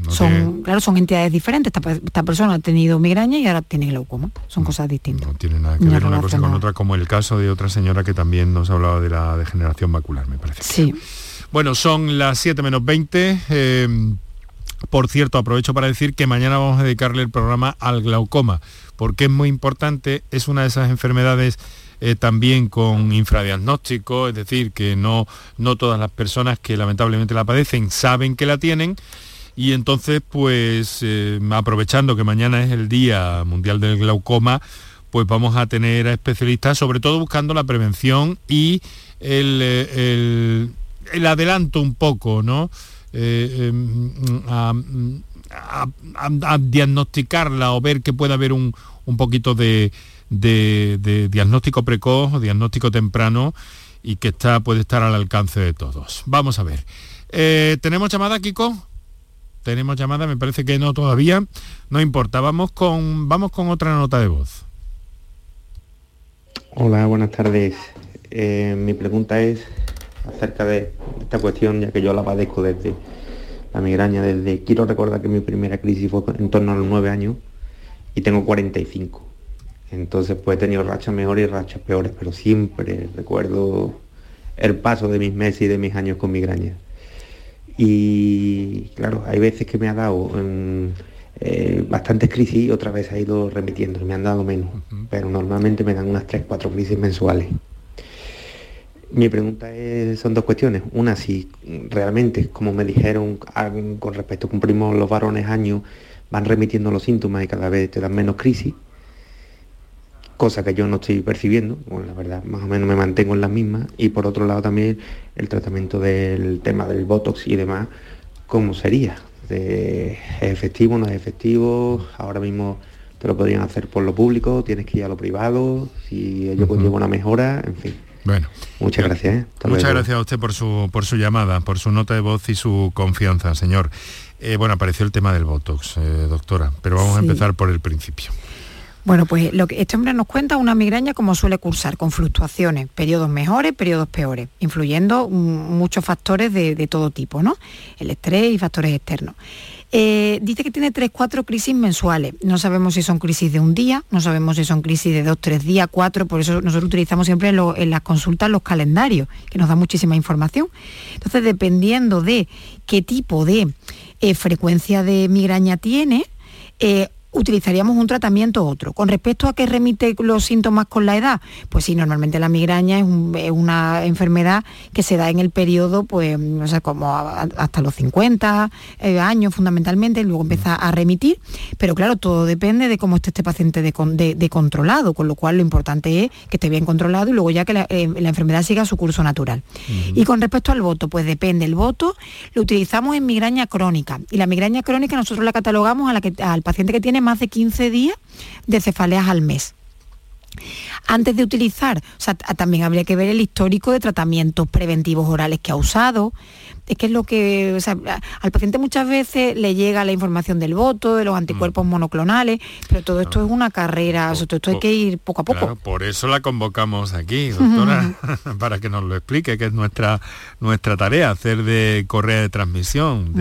son, claro, son entidades diferentes. Esta, persona ha tenido migraña y ahora tiene glaucoma. Son cosas distintas. No tiene nada que ver una cosa con otra, como el caso de otra señora que también nos hablaba de la degeneración macular, me parece. Sí. Bueno, son las 7 menos 20. Em, por cierto, aprovecho para decir que mañana vamos a dedicarle el programa al glaucoma, porque es muy importante, es una de esas enfermedades eh, también con infradiagnóstico, es decir, que no, no todas las personas que lamentablemente la padecen saben que la tienen y entonces, pues, eh, aprovechando que mañana es el Día Mundial del Glaucoma, pues vamos a tener a especialistas, sobre todo buscando la prevención y el, eh, adelanto un poco, ¿no? Eh, em, a, diagnosticarla o ver que puede haber un, poquito de, diagnóstico precoz, diagnóstico temprano y que está, puede estar al alcance de todos. Vamos a ver. ¿Tenemos llamada, Kiko? Tenemos llamada, me parece que no todavía, no importa, vamos con, vamos con otra nota de voz. Hola, buenas tardes. Eh, mi pregunta es acerca de esta cuestión, ya que yo la padezco desde la migraña, desde, quiero recordar que mi primera crisis fue en torno a los 9 años y tengo 45. Entonces pues he tenido rachas mejores y rachas peores, pero siempre recuerdo el paso de mis meses y de mis años con migraña. Y claro, hay veces que me ha dado eh, bastantes crisis y otra vez ha ido remitiendo, me han dado menos, pero normalmente me dan unas 3, 4 crisis mensuales. Mi pregunta es, son dos cuestiones. Una, si realmente, como me dijeron con respecto a cumplimos los varones años, van remitiendo los síntomas y cada vez te dan menos crisis cosa que yo no estoy percibiendo, bueno, la verdad, más o menos me mantengo en las mismas, y por otro lado también el tratamiento del tema del Botox y demás, ¿cómo sería? ¿Es efectivo, no es efectivo? Ahora mismo te lo podrían hacer por lo público, tienes que ir a lo privado, si ello conlleva una mejora, en fin. Bueno, muchas gracias. ¿eh? Muchas gracias a usted por su, por su llamada, por su nota de voz y su confianza, señor. Eh, bueno, apareció el tema del Botox, eh, doctora, pero vamos a empezar por el principio. Bueno, pues lo que este hombre nos cuenta una migraña como suele cursar, con fluctuaciones, periodos mejores, periodos peores, influyendo muchos factores de, todo tipo, ¿no? El estrés y factores externos. Eh, dice que tiene tres, cuatro crisis mensuales. No sabemos si son crisis de un día, no sabemos si son crisis de dos, tres días, cuatro, por eso nosotros utilizamos siempre en, las consultas los calendarios, que nos da muchísima información. Entonces, dependiendo de qué tipo de eh, frecuencia de migraña tiene, eh, utilizaríamos un tratamiento otro. Con respecto a qué remite los síntomas con la edad, pues sí, normalmente la migraña es, una enfermedad que se da en el periodo, pues, no sé, como hasta los 50 eh, años fundamentalmente, y luego empieza a remitir, pero claro, todo depende de cómo esté este paciente de, controlado, con lo cual lo importante es que esté bien controlado y luego ya que la, eh, enfermedad siga su curso natural. Y con respecto al voto, pues depende, el voto lo utilizamos en migraña crónica, y la migraña crónica nosotros la catalogamos a la que, al paciente que tiene más de 15 días de cefaleas al mes. Antes de utilizar, también habría que ver el histórico de tratamientos preventivos orales que ha usado. Es que es lo que, al paciente muchas veces le llega la información del voto, de los anticuerpos mm. monoclonales, pero todo esto es una carrera, todo esto hay que ir poco a poco. por eso la convocamos aquí, doctora, *laughs* para que nos lo explique, que es nuestra, nuestra tarea, hacer de correa de transmisión,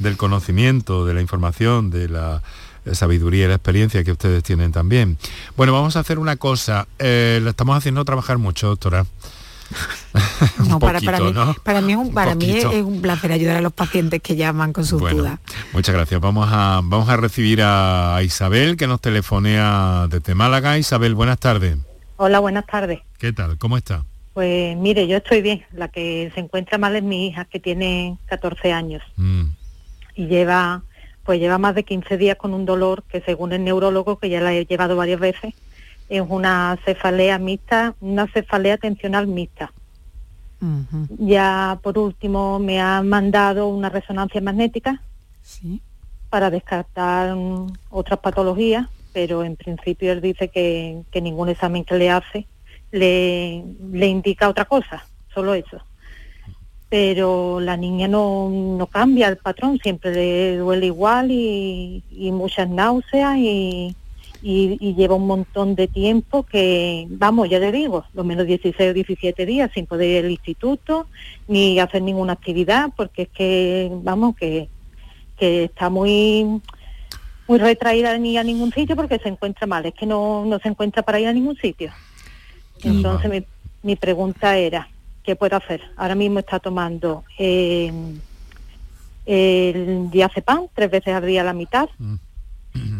del conocimiento, de la información, de la sabiduría y la experiencia que ustedes tienen también. Bueno, vamos a hacer una cosa. Eh, lo estamos haciendo trabajar mucho, doctora. *laughs* no, para, mí, para, mí, es un, para mí es un placer ayudar a los pacientes que llaman con sus dudas. Muchas gracias. Vamos a, vamos a recibir a Isabel, que nos telefonea desde Málaga. Isabel, buenas tardes. Hola, buenas tardes. ¿Qué tal? ¿Cómo está? Pues mire, yo estoy bien. La que se encuentra mal es mi hija, que tiene 14 años. Mm. Y lleva pues lleva más de 15 días con un dolor que según el neurólogo, que ya la he llevado varias veces, es una cefalea mixta, una cefalea tensional mixta. Ya por último me ha mandado una resonancia magnética para descartar otras patologías, pero en principio él dice que, que ningún examen que le hace le, le indica otra cosa, solo eso pero la niña no, cambia el patrón, siempre le duele igual y, muchas náuseas y, lleva un montón de tiempo que, vamos, ya le digo, lo menos 16 o 17 días sin poder ir al instituto ni hacer ninguna actividad porque es que, vamos, que, está muy muy retraída ni a ningún sitio porque se encuentra mal, es que no, se encuentra para ir a ningún sitio. Entonces mi, mi pregunta era, ¿qué puedo hacer? Ahora mismo está tomando eh, el diazepam, tres veces al día la mitad, mm.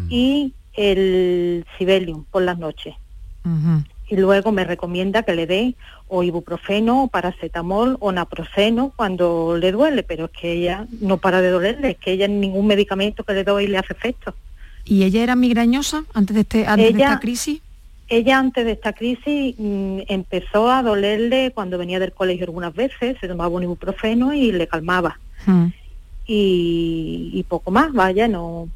y el sibelium por las noches. Y luego me recomienda que le dé o ibuprofeno, o paracetamol o naproxeno cuando le duele, pero es que ella no para de dolerle, es que ella ningún medicamento que le doy le hace efecto. ¿Y ella era migrañosa antes de, este, antes de esta crisis? Ella antes de esta crisis mm, empezó a dolerle cuando venía del colegio algunas veces, se tomaba un ibuprofeno y le calmaba. Hmm. Y, poco más, vaya, no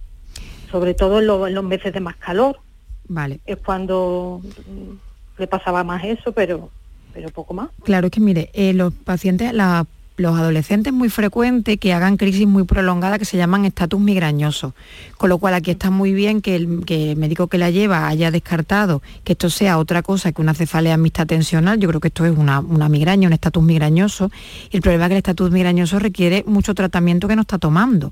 sobre todo en, los meses de más calor. Vale. Es cuando mm, le pasaba más eso, pero pero poco más. Claro, es que mire, eh, los pacientes, la los adolescentes muy frecuentes que hagan crisis muy prolongadas que se llaman estatus migrañoso. Con lo cual aquí está muy bien que el, médico que la lleva haya descartado que esto sea otra cosa que una cefalea mixta tensional. Yo creo que esto es una, una migraña, un estatus migrañoso. Y el problema es que el estatus migrañoso requiere mucho tratamiento que no está tomando.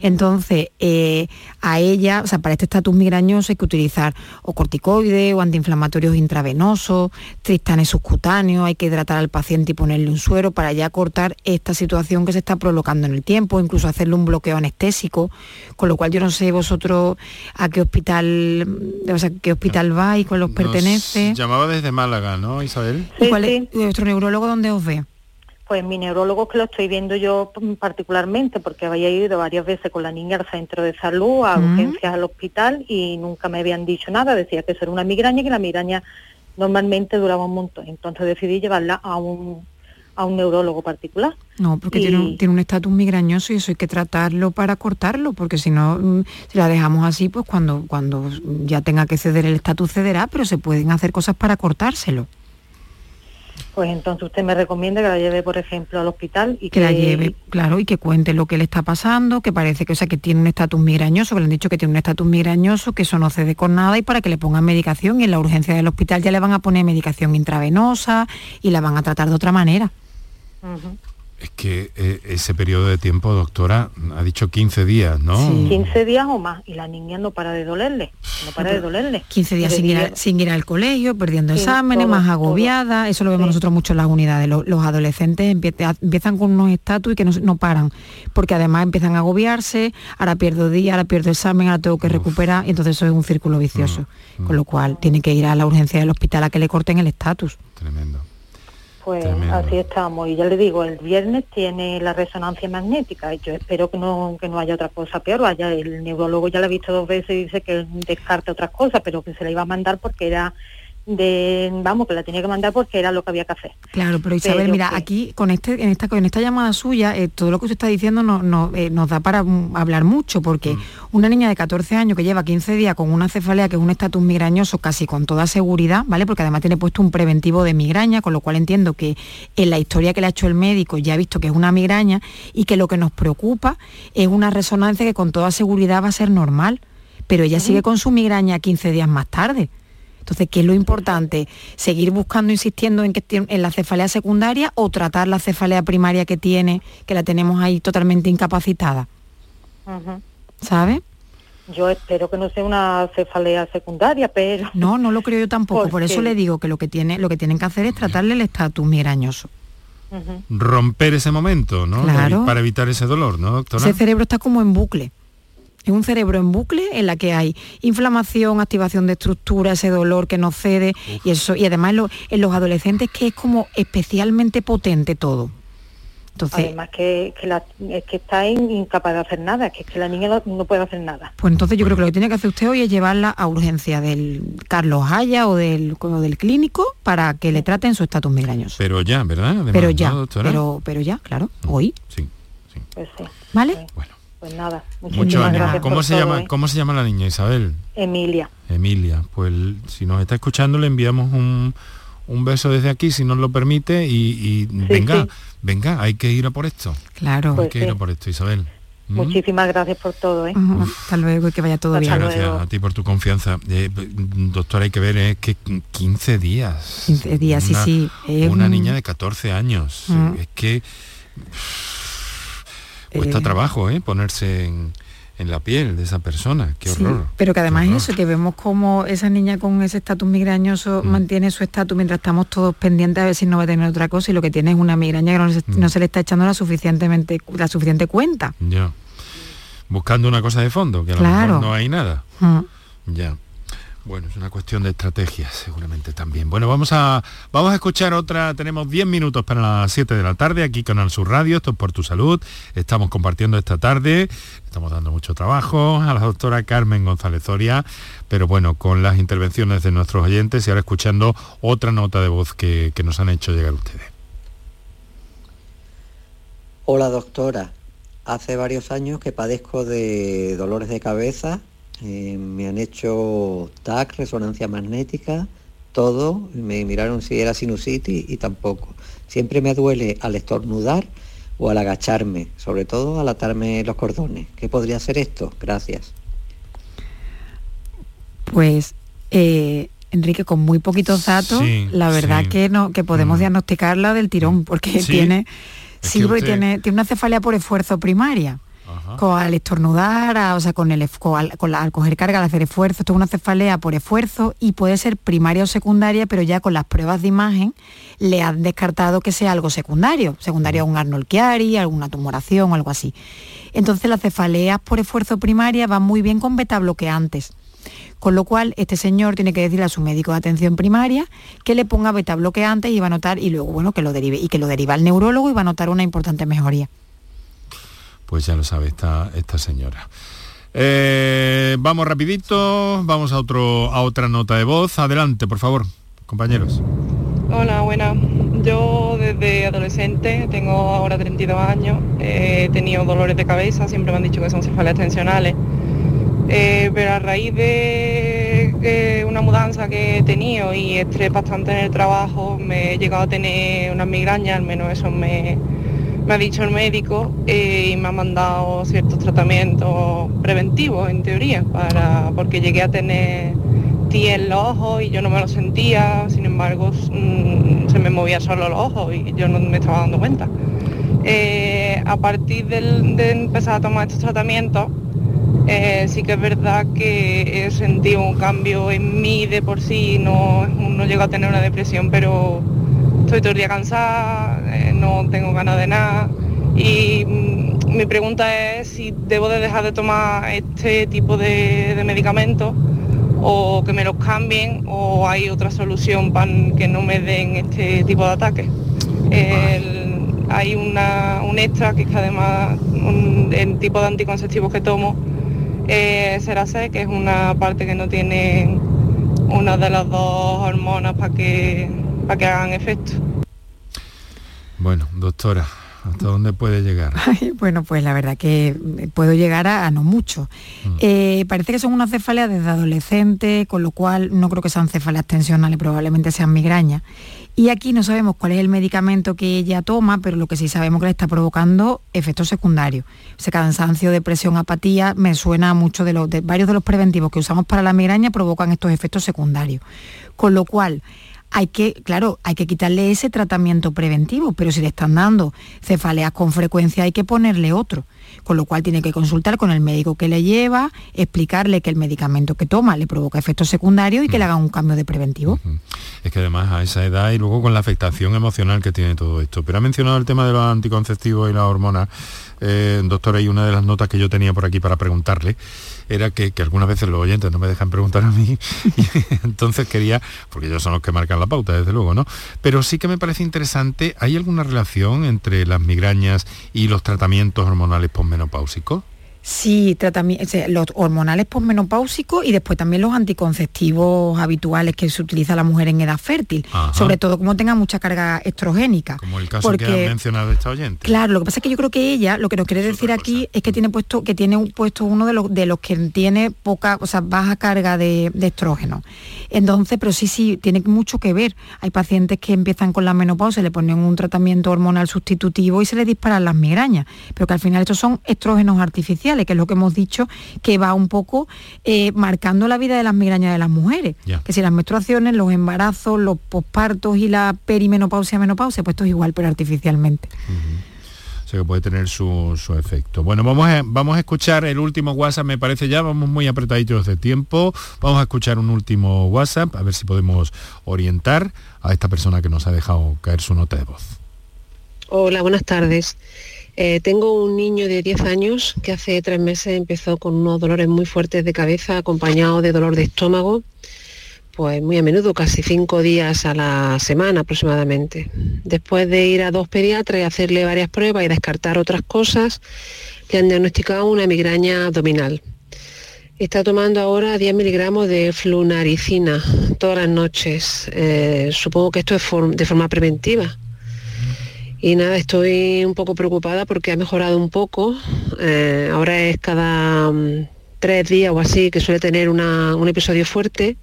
Entonces, eh, a ella, o sea, para este estatus migrañoso hay que utilizar o corticoides o antiinflamatorios intravenosos, tristanes subcutáneos, hay que hidratar al paciente y ponerle un suero para ya cortar esta situación que se está prolongando en el tiempo, incluso hacerle un bloqueo anestésico, con lo cual yo no sé vosotros a qué hospital, o sea, qué hospital va y con los pertenece. Llamaba desde Málaga, ¿no, Isabel? ¿Y cuál es vuestro neurólogo dónde os ve? Pues mi neurólogo que lo estoy viendo yo particularmente porque había ido varias veces con la niña al centro de salud, a urgencias al hospital y nunca me habían dicho nada, decía que eso era una migraña y que la migraña normalmente duraba un montón. Entonces decidí llevarla a un, a un neurólogo particular. No, porque tiene, un estatus migrañoso y eso hay que tratarlo para cortarlo, porque si no, mm, si la dejamos así, pues cuando, cuando ya tenga que ceder el estatus cederá, pero se pueden hacer cosas para cortárselo pues entonces usted me recomienda que la lleve, por ejemplo, al hospital y que, la lleve, claro, y que cuente lo que le está pasando, que parece que, o sea, que tiene un estatus migrañoso, que le han dicho que tiene un estatus migrañoso, que eso no cede con nada y para que le pongan medicación y en la urgencia del hospital ya le van a poner medicación intravenosa y la van a tratar de otra manera. Es que eh, ese periodo de tiempo, doctora, ha dicho 15 días, ¿no? 15 días o más y la niña no para de dolerle, no para de dolerle. 15 días sin ir, Debería- sin ir al colegio, perdiendo Sí, exámenes, todo, más todo. agobiada. Eso lo vemos nosotros mucho en las unidades. Los, los adolescentes empie- empiezan con unos estatus y que no, paran, porque además empiezan a agobiarse, ahora pierdo día, ahora pierdo examen, ahora tengo que recuperar, y entonces eso es un círculo vicioso. Mm, Con lo cual tiene que ir a la urgencia del hospital a que le corten el estatus. Tremendo. Pues Tremendo. así estamos. Y ya le digo, el viernes tiene la resonancia magnética. Yo espero que no, que no haya otra cosa peor. Vaya, el neurólogo ya la ha visto dos veces y dice que descarte otras cosas, pero que se la iba a mandar porque era de, vamos, que la tenía que mandar porque era lo que había que hacer. Claro, pero Isabel, Pero mira, que- aquí con este, en esta, con esta llamada suya, eh, todo lo que usted está diciendo no, no, eh, nos da para mm, hablar mucho, porque Mm. una niña de 14 años que lleva 15 días con una cefalea, que es un estatus migrañoso casi con toda seguridad, ¿vale? Porque además tiene puesto un preventivo de migraña, con lo cual entiendo que en la historia que le ha hecho el médico ya ha visto que es una migraña y que lo que nos preocupa es una resonancia que con toda seguridad va a ser normal, pero ella sigue con su migraña 15 días más tarde. Entonces, ¿qué es lo importante? ¿Seguir buscando, insistiendo en que en la cefalea secundaria o tratar la cefalea primaria que tiene, que la tenemos ahí totalmente incapacitada? Ujú. ¿Sabe? Yo espero que no sea una cefalea secundaria, pero No, no lo creo yo tampoco. Por eso le digo que lo que tiene, lo que tienen que hacer es tratarle el estatus migrañoso. Romper ese momento, ¿no? Claro. Para evitar ese dolor, ¿no, doctora? Ese cerebro está como en bucle. Es un cerebro en bucle en la que hay inflamación, activación de estructura, ese dolor que no cede y eso y además en, lo- en los adolescentes que es como especialmente potente todo. Entonces, además que, que la- es que está in- incapaz de hacer nada, que es que la niña no, no puede hacer nada. Pues entonces yo creo que lo que tiene que hacer usted hoy es llevarla a urgencia del Carlos Haya o del, o del clínico para que le traten su estatus migrañoso. Pero ya, ¿verdad? Además, pero ¿no, ya, doctora? pero, pero ya, claro, hoy. Sí. Pues sí. ¿Vale? Pues nada, Mucho muchísimas gracias ¿Cómo por se todo, llama? ¿eh? ¿Cómo se llama la niña, Isabel? Emilia. Emilia. Pues si nos está escuchando le enviamos un, un beso desde aquí, si nos lo permite, y, y venga, sí. venga, hay que ir a por esto. Claro. Hay Pues que ir a sí. por esto, Isabel. ¿Mm? Muchísimas gracias por todo, ¿eh? Hasta luego y que vaya todo Hasta bien. Muchas gracias a ti por tu confianza. Eh, doctora, hay que ver, es que 15 días. 15 días, sí, Una- sí, es una un- niña de 14 años. Es que cuesta Eh, trabajo, ¿eh? Ponerse en, en la piel de esa persona. Qué Sí, horror. pero que además eso, que vemos como esa niña con ese estatus migrañoso Mm. mantiene su estatus mientras estamos todos pendientes a ver si no va a tener otra cosa y lo que tiene es una migraña que no, se- Mm. no se le está echando la suficientemente la suficiente cuenta. Ya. Buscando una cosa de fondo, que a lo Claro. mejor no hay nada. Mm. Ya. Bueno, es una cuestión de estrategia, seguramente también. Bueno, vamos a vamos a escuchar otra. Tenemos 10 minutos para las 7 de la tarde aquí con Al Sur Radio. Esto es por tu salud. Estamos compartiendo esta tarde. Estamos dando mucho trabajo a la doctora Carmen González Zoria, pero bueno, con las intervenciones de nuestros oyentes y ahora escuchando otra nota de voz que, que nos han hecho llegar ustedes. Hola doctora, hace varios años que padezco de dolores de cabeza, eh, me han hecho TAC, resonancia magnética, todo, me miraron si era sinusitis y tampoco. Siempre me duele al estornudar o al agacharme, sobre todo al atarme los cordones. ¿Qué podría ser esto? Gracias. Pues eh, Enrique, con muy poquitos datos, Sí, la verdad sí. que no, que podemos diagnosticarla del tirón, porque Sí. tiene, Es sí, que porque usted- tiene, tiene una cefalea por esfuerzo primaria. Con, al estornudar, a- o sea, con el, con al, con la- al coger carga, al hacer esfuerzo, esto es una cefalea por esfuerzo y puede ser primaria o secundaria, pero ya con las pruebas de imagen le han descartado que sea algo secundario, secundario a un Arnold Chiari, alguna tumoración o algo así. Entonces las cefaleas por esfuerzo primaria van muy bien con beta bloqueantes. Con lo cual, este señor tiene que decirle a su médico de atención primaria que le ponga beta bloqueantes y va a notar, y luego, bueno, que lo derive, y que lo deriva al neurólogo y va a notar una importante mejoría. Pues ya lo sabe esta, esta señora. Eh, vamos rapidito, vamos a, otro, a otra nota de voz. Adelante, por favor, compañeros. Hola, buenas. Yo desde adolescente, tengo ahora 32 años, eh, he tenido dolores de cabeza, siempre me han dicho que son cefaleas tensionales, Eh, pero a raíz de una mudanza que he tenido y estrés bastante en el trabajo, me he llegado a tener unas migrañas, al menos eso me, me ha dicho el médico, eh, y me ha mandado ciertos tratamientos preventivos, en teoría, para, porque llegué a tener ti en los ojos y yo no me lo sentía, sin embargo mm, se me movían solo los ojos y yo no me estaba dando cuenta. Eh, a partir de empezar a tomar estos tratamientos, eh, sí que es verdad que he sentido un cambio en mí de por sí, no, no llego a tener una depresión, pero estoy todo el día cansada, eh, no tengo ganas de nada y mm, mi pregunta es si debo de dejar de tomar este tipo de, medicamentos o que me los cambien o hay otra solución para que no me den este tipo de ataques. hay un extra que es que además el tipo de anticonceptivos que tomo eh, C, que es una parte que no tiene una de las dos hormonas para que, para que hagan efecto. Bueno, doctora, ¿Hasta dónde puede llegar? *laughs* bueno, pues la verdad que puedo llegar a, no mucho. Mm. Eh, parece que son unas cefaleas desde adolescente, con lo cual no creo que sean cefaleas tensionales, probablemente sean migrañas. Y aquí no sabemos cuál es el medicamento que ella toma, pero lo que sí sabemos que le está provocando efectos secundarios. Ese cansancio, depresión, apatía, me suena mucho de, los, de varios de los preventivos que usamos para la migraña provocan estos efectos secundarios. Con lo cual, hay que, claro, hay que quitarle ese tratamiento preventivo, pero si le están dando cefaleas con frecuencia hay que ponerle otro, con lo cual tiene que consultar con el médico que le lleva, explicarle que el medicamento que toma le provoca efectos secundarios y que le haga un cambio de preventivo. Es que además a esa edad y luego con la afectación emocional que tiene todo esto. Pero ha mencionado el tema de los anticonceptivos y las hormonas, eh, doctora, y una de las notas que yo tenía por aquí para preguntarle era que, algunas veces los oyentes no me dejan preguntar a mí, *laughs* entonces quería, porque ellos son los que marcan la pauta, desde luego, ¿no? Pero sí que me parece interesante, ¿hay alguna relación entre las migrañas y los tratamientos hormonales posmenopáusicos? Sí, los hormonales posmenopáusicos y después también los anticonceptivos habituales que se utiliza la mujer en edad fértil, sobre todo como tenga mucha carga estrogénica. Como el caso que ha mencionado esta oyente. Claro, lo que pasa es que yo creo que ella, lo que nos quiere decir aquí es que tiene puesto, que tiene un puesto uno de los de los que tiene poca, o sea, baja carga de, estrógeno. Entonces, pero sí, sí, tiene mucho que ver. Hay pacientes que empiezan con la menopausia, le ponen un tratamiento hormonal sustitutivo y se les disparan las migrañas, pero que al final estos son estrógenos artificiales que es lo que hemos dicho, que va un poco eh, marcando la vida de las migrañas de las mujeres. Que si las menstruaciones, los embarazos, los pospartos y la perimenopausia, menopausia, pues esto es igual, pero artificialmente. O sea que puede tener su, efecto. Bueno, vamos a, vamos a escuchar el último WhatsApp, me parece ya, vamos muy apretaditos de tiempo. Vamos a escuchar un último WhatsApp, a ver si podemos orientar a esta persona que nos ha dejado caer su nota de voz. Hola, buenas tardes. Eh, tengo un niño de 10 años que hace tres meses empezó con unos dolores muy fuertes de cabeza acompañado de dolor de estómago, pues muy a menudo, casi cinco días a la semana aproximadamente. Después de ir a dos pediatras y hacerle varias pruebas y descartar otras cosas, le han diagnosticado una migraña abdominal. Está tomando ahora 10 miligramos de flunaricina todas las noches. Eh, supongo que esto es de forma preventiva y nada, estoy un poco preocupada porque ha mejorado un poco. Eh, ahora es cada mm, tres días o así que suele tener un episodio fuerte,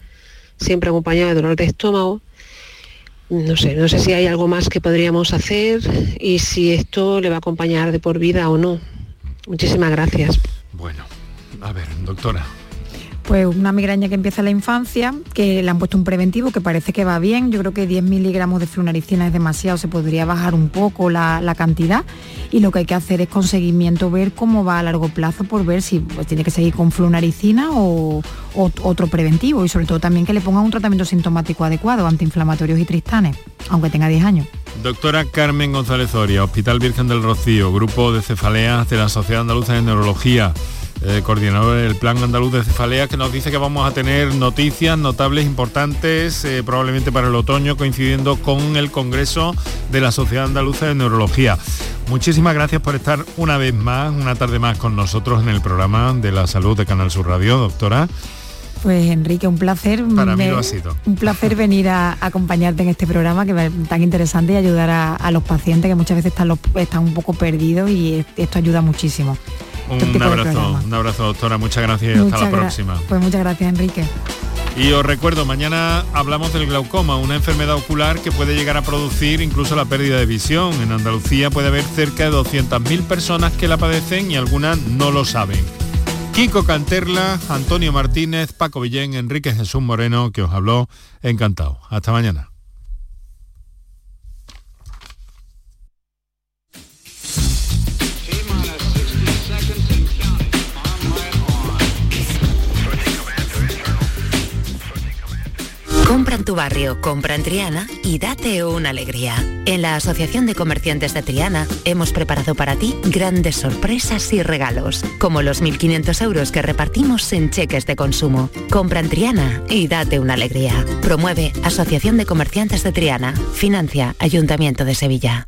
siempre acompañado de dolor de estómago. No sé, no sé si hay algo más que podríamos hacer y si esto le va a acompañar de por vida o no. Muchísimas gracias. Bueno, a ver, doctora, pues una migraña que empieza en la infancia, que le han puesto un preventivo que parece que va bien. Yo creo que 10 miligramos de flunaricina es demasiado, se podría bajar un poco la, cantidad. Y lo que hay que hacer es con seguimiento ver cómo va a largo plazo por ver si pues, tiene que seguir con flunaricina o, otro preventivo. Y sobre todo también que le pongan un tratamiento sintomático adecuado, antiinflamatorios y tristanes, aunque tenga 10 años. Doctora Carmen González Zoria, Hospital Virgen del Rocío, Grupo de Cefaleas de la Sociedad Andaluza de Neurología eh, coordinador del Plan Andaluz de Cefalea, que nos dice que vamos a tener noticias notables, importantes, eh, probablemente para el otoño, coincidiendo con el Congreso de la Sociedad Andaluza de Neurología. Muchísimas gracias por estar una vez más, una tarde más con nosotros en el programa de la salud de Canal Sur Radio, doctora. Pues Enrique, un placer. Para mí lo ha sido. Un placer *laughs* venir a, acompañarte en este programa que es tan interesante y ayudar a, los pacientes que muchas veces están, están un poco perdidos y esto ayuda muchísimo. Un abrazo, un abrazo doctora, muchas gracias y hasta la próxima. Pues muchas gracias Enrique. Y os recuerdo, mañana hablamos del glaucoma, una enfermedad ocular que puede llegar a producir incluso la pérdida de visión. En Andalucía puede haber cerca de 200.000 personas que la padecen y algunas no lo saben. Kiko Canterla, Antonio Martínez, Paco Villén, Enrique Jesús Moreno, que os habló, encantado. Hasta mañana. Compra en tu barrio, compra en Triana y date una alegría. En la Asociación de Comerciantes de Triana hemos preparado para ti grandes sorpresas y regalos, como los 1.500 euros que repartimos en cheques de consumo. Compra en Triana y date una alegría. Promueve Asociación de Comerciantes de Triana. Financia Ayuntamiento de Sevilla.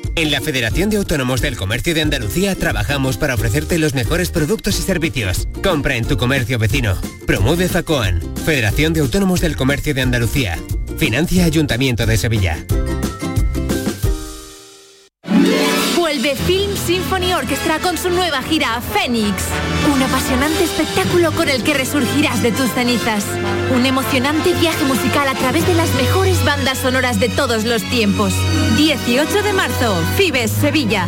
En la Federación de Autónomos del Comercio de Andalucía trabajamos para ofrecerte los mejores productos y servicios. Compra en tu comercio vecino. Promueve FACOAN, Federación de Autónomos del Comercio de Andalucía. Financia Ayuntamiento de Sevilla. Film Symphony Orchestra con su nueva gira Fénix. Un apasionante espectáculo con el que resurgirás de tus cenizas. Un emocionante viaje musical a través de las mejores bandas sonoras de todos los tiempos. 18 de marzo, Fibes, Sevilla.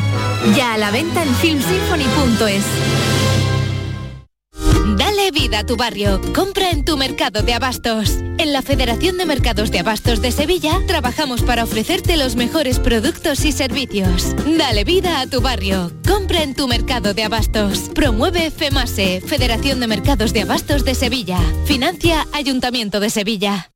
Ya a la venta en filmsymphony.es. Dale vida a tu barrio. Compra en tu mercado de abastos. En la Federación de Mercados de Abastos de Sevilla trabajamos para ofrecerte los mejores productos y servicios. Dale vida a tu barrio. Compra en tu mercado de abastos. Promueve FEMASE, Federación de Mercados de Abastos de Sevilla. Financia Ayuntamiento de Sevilla.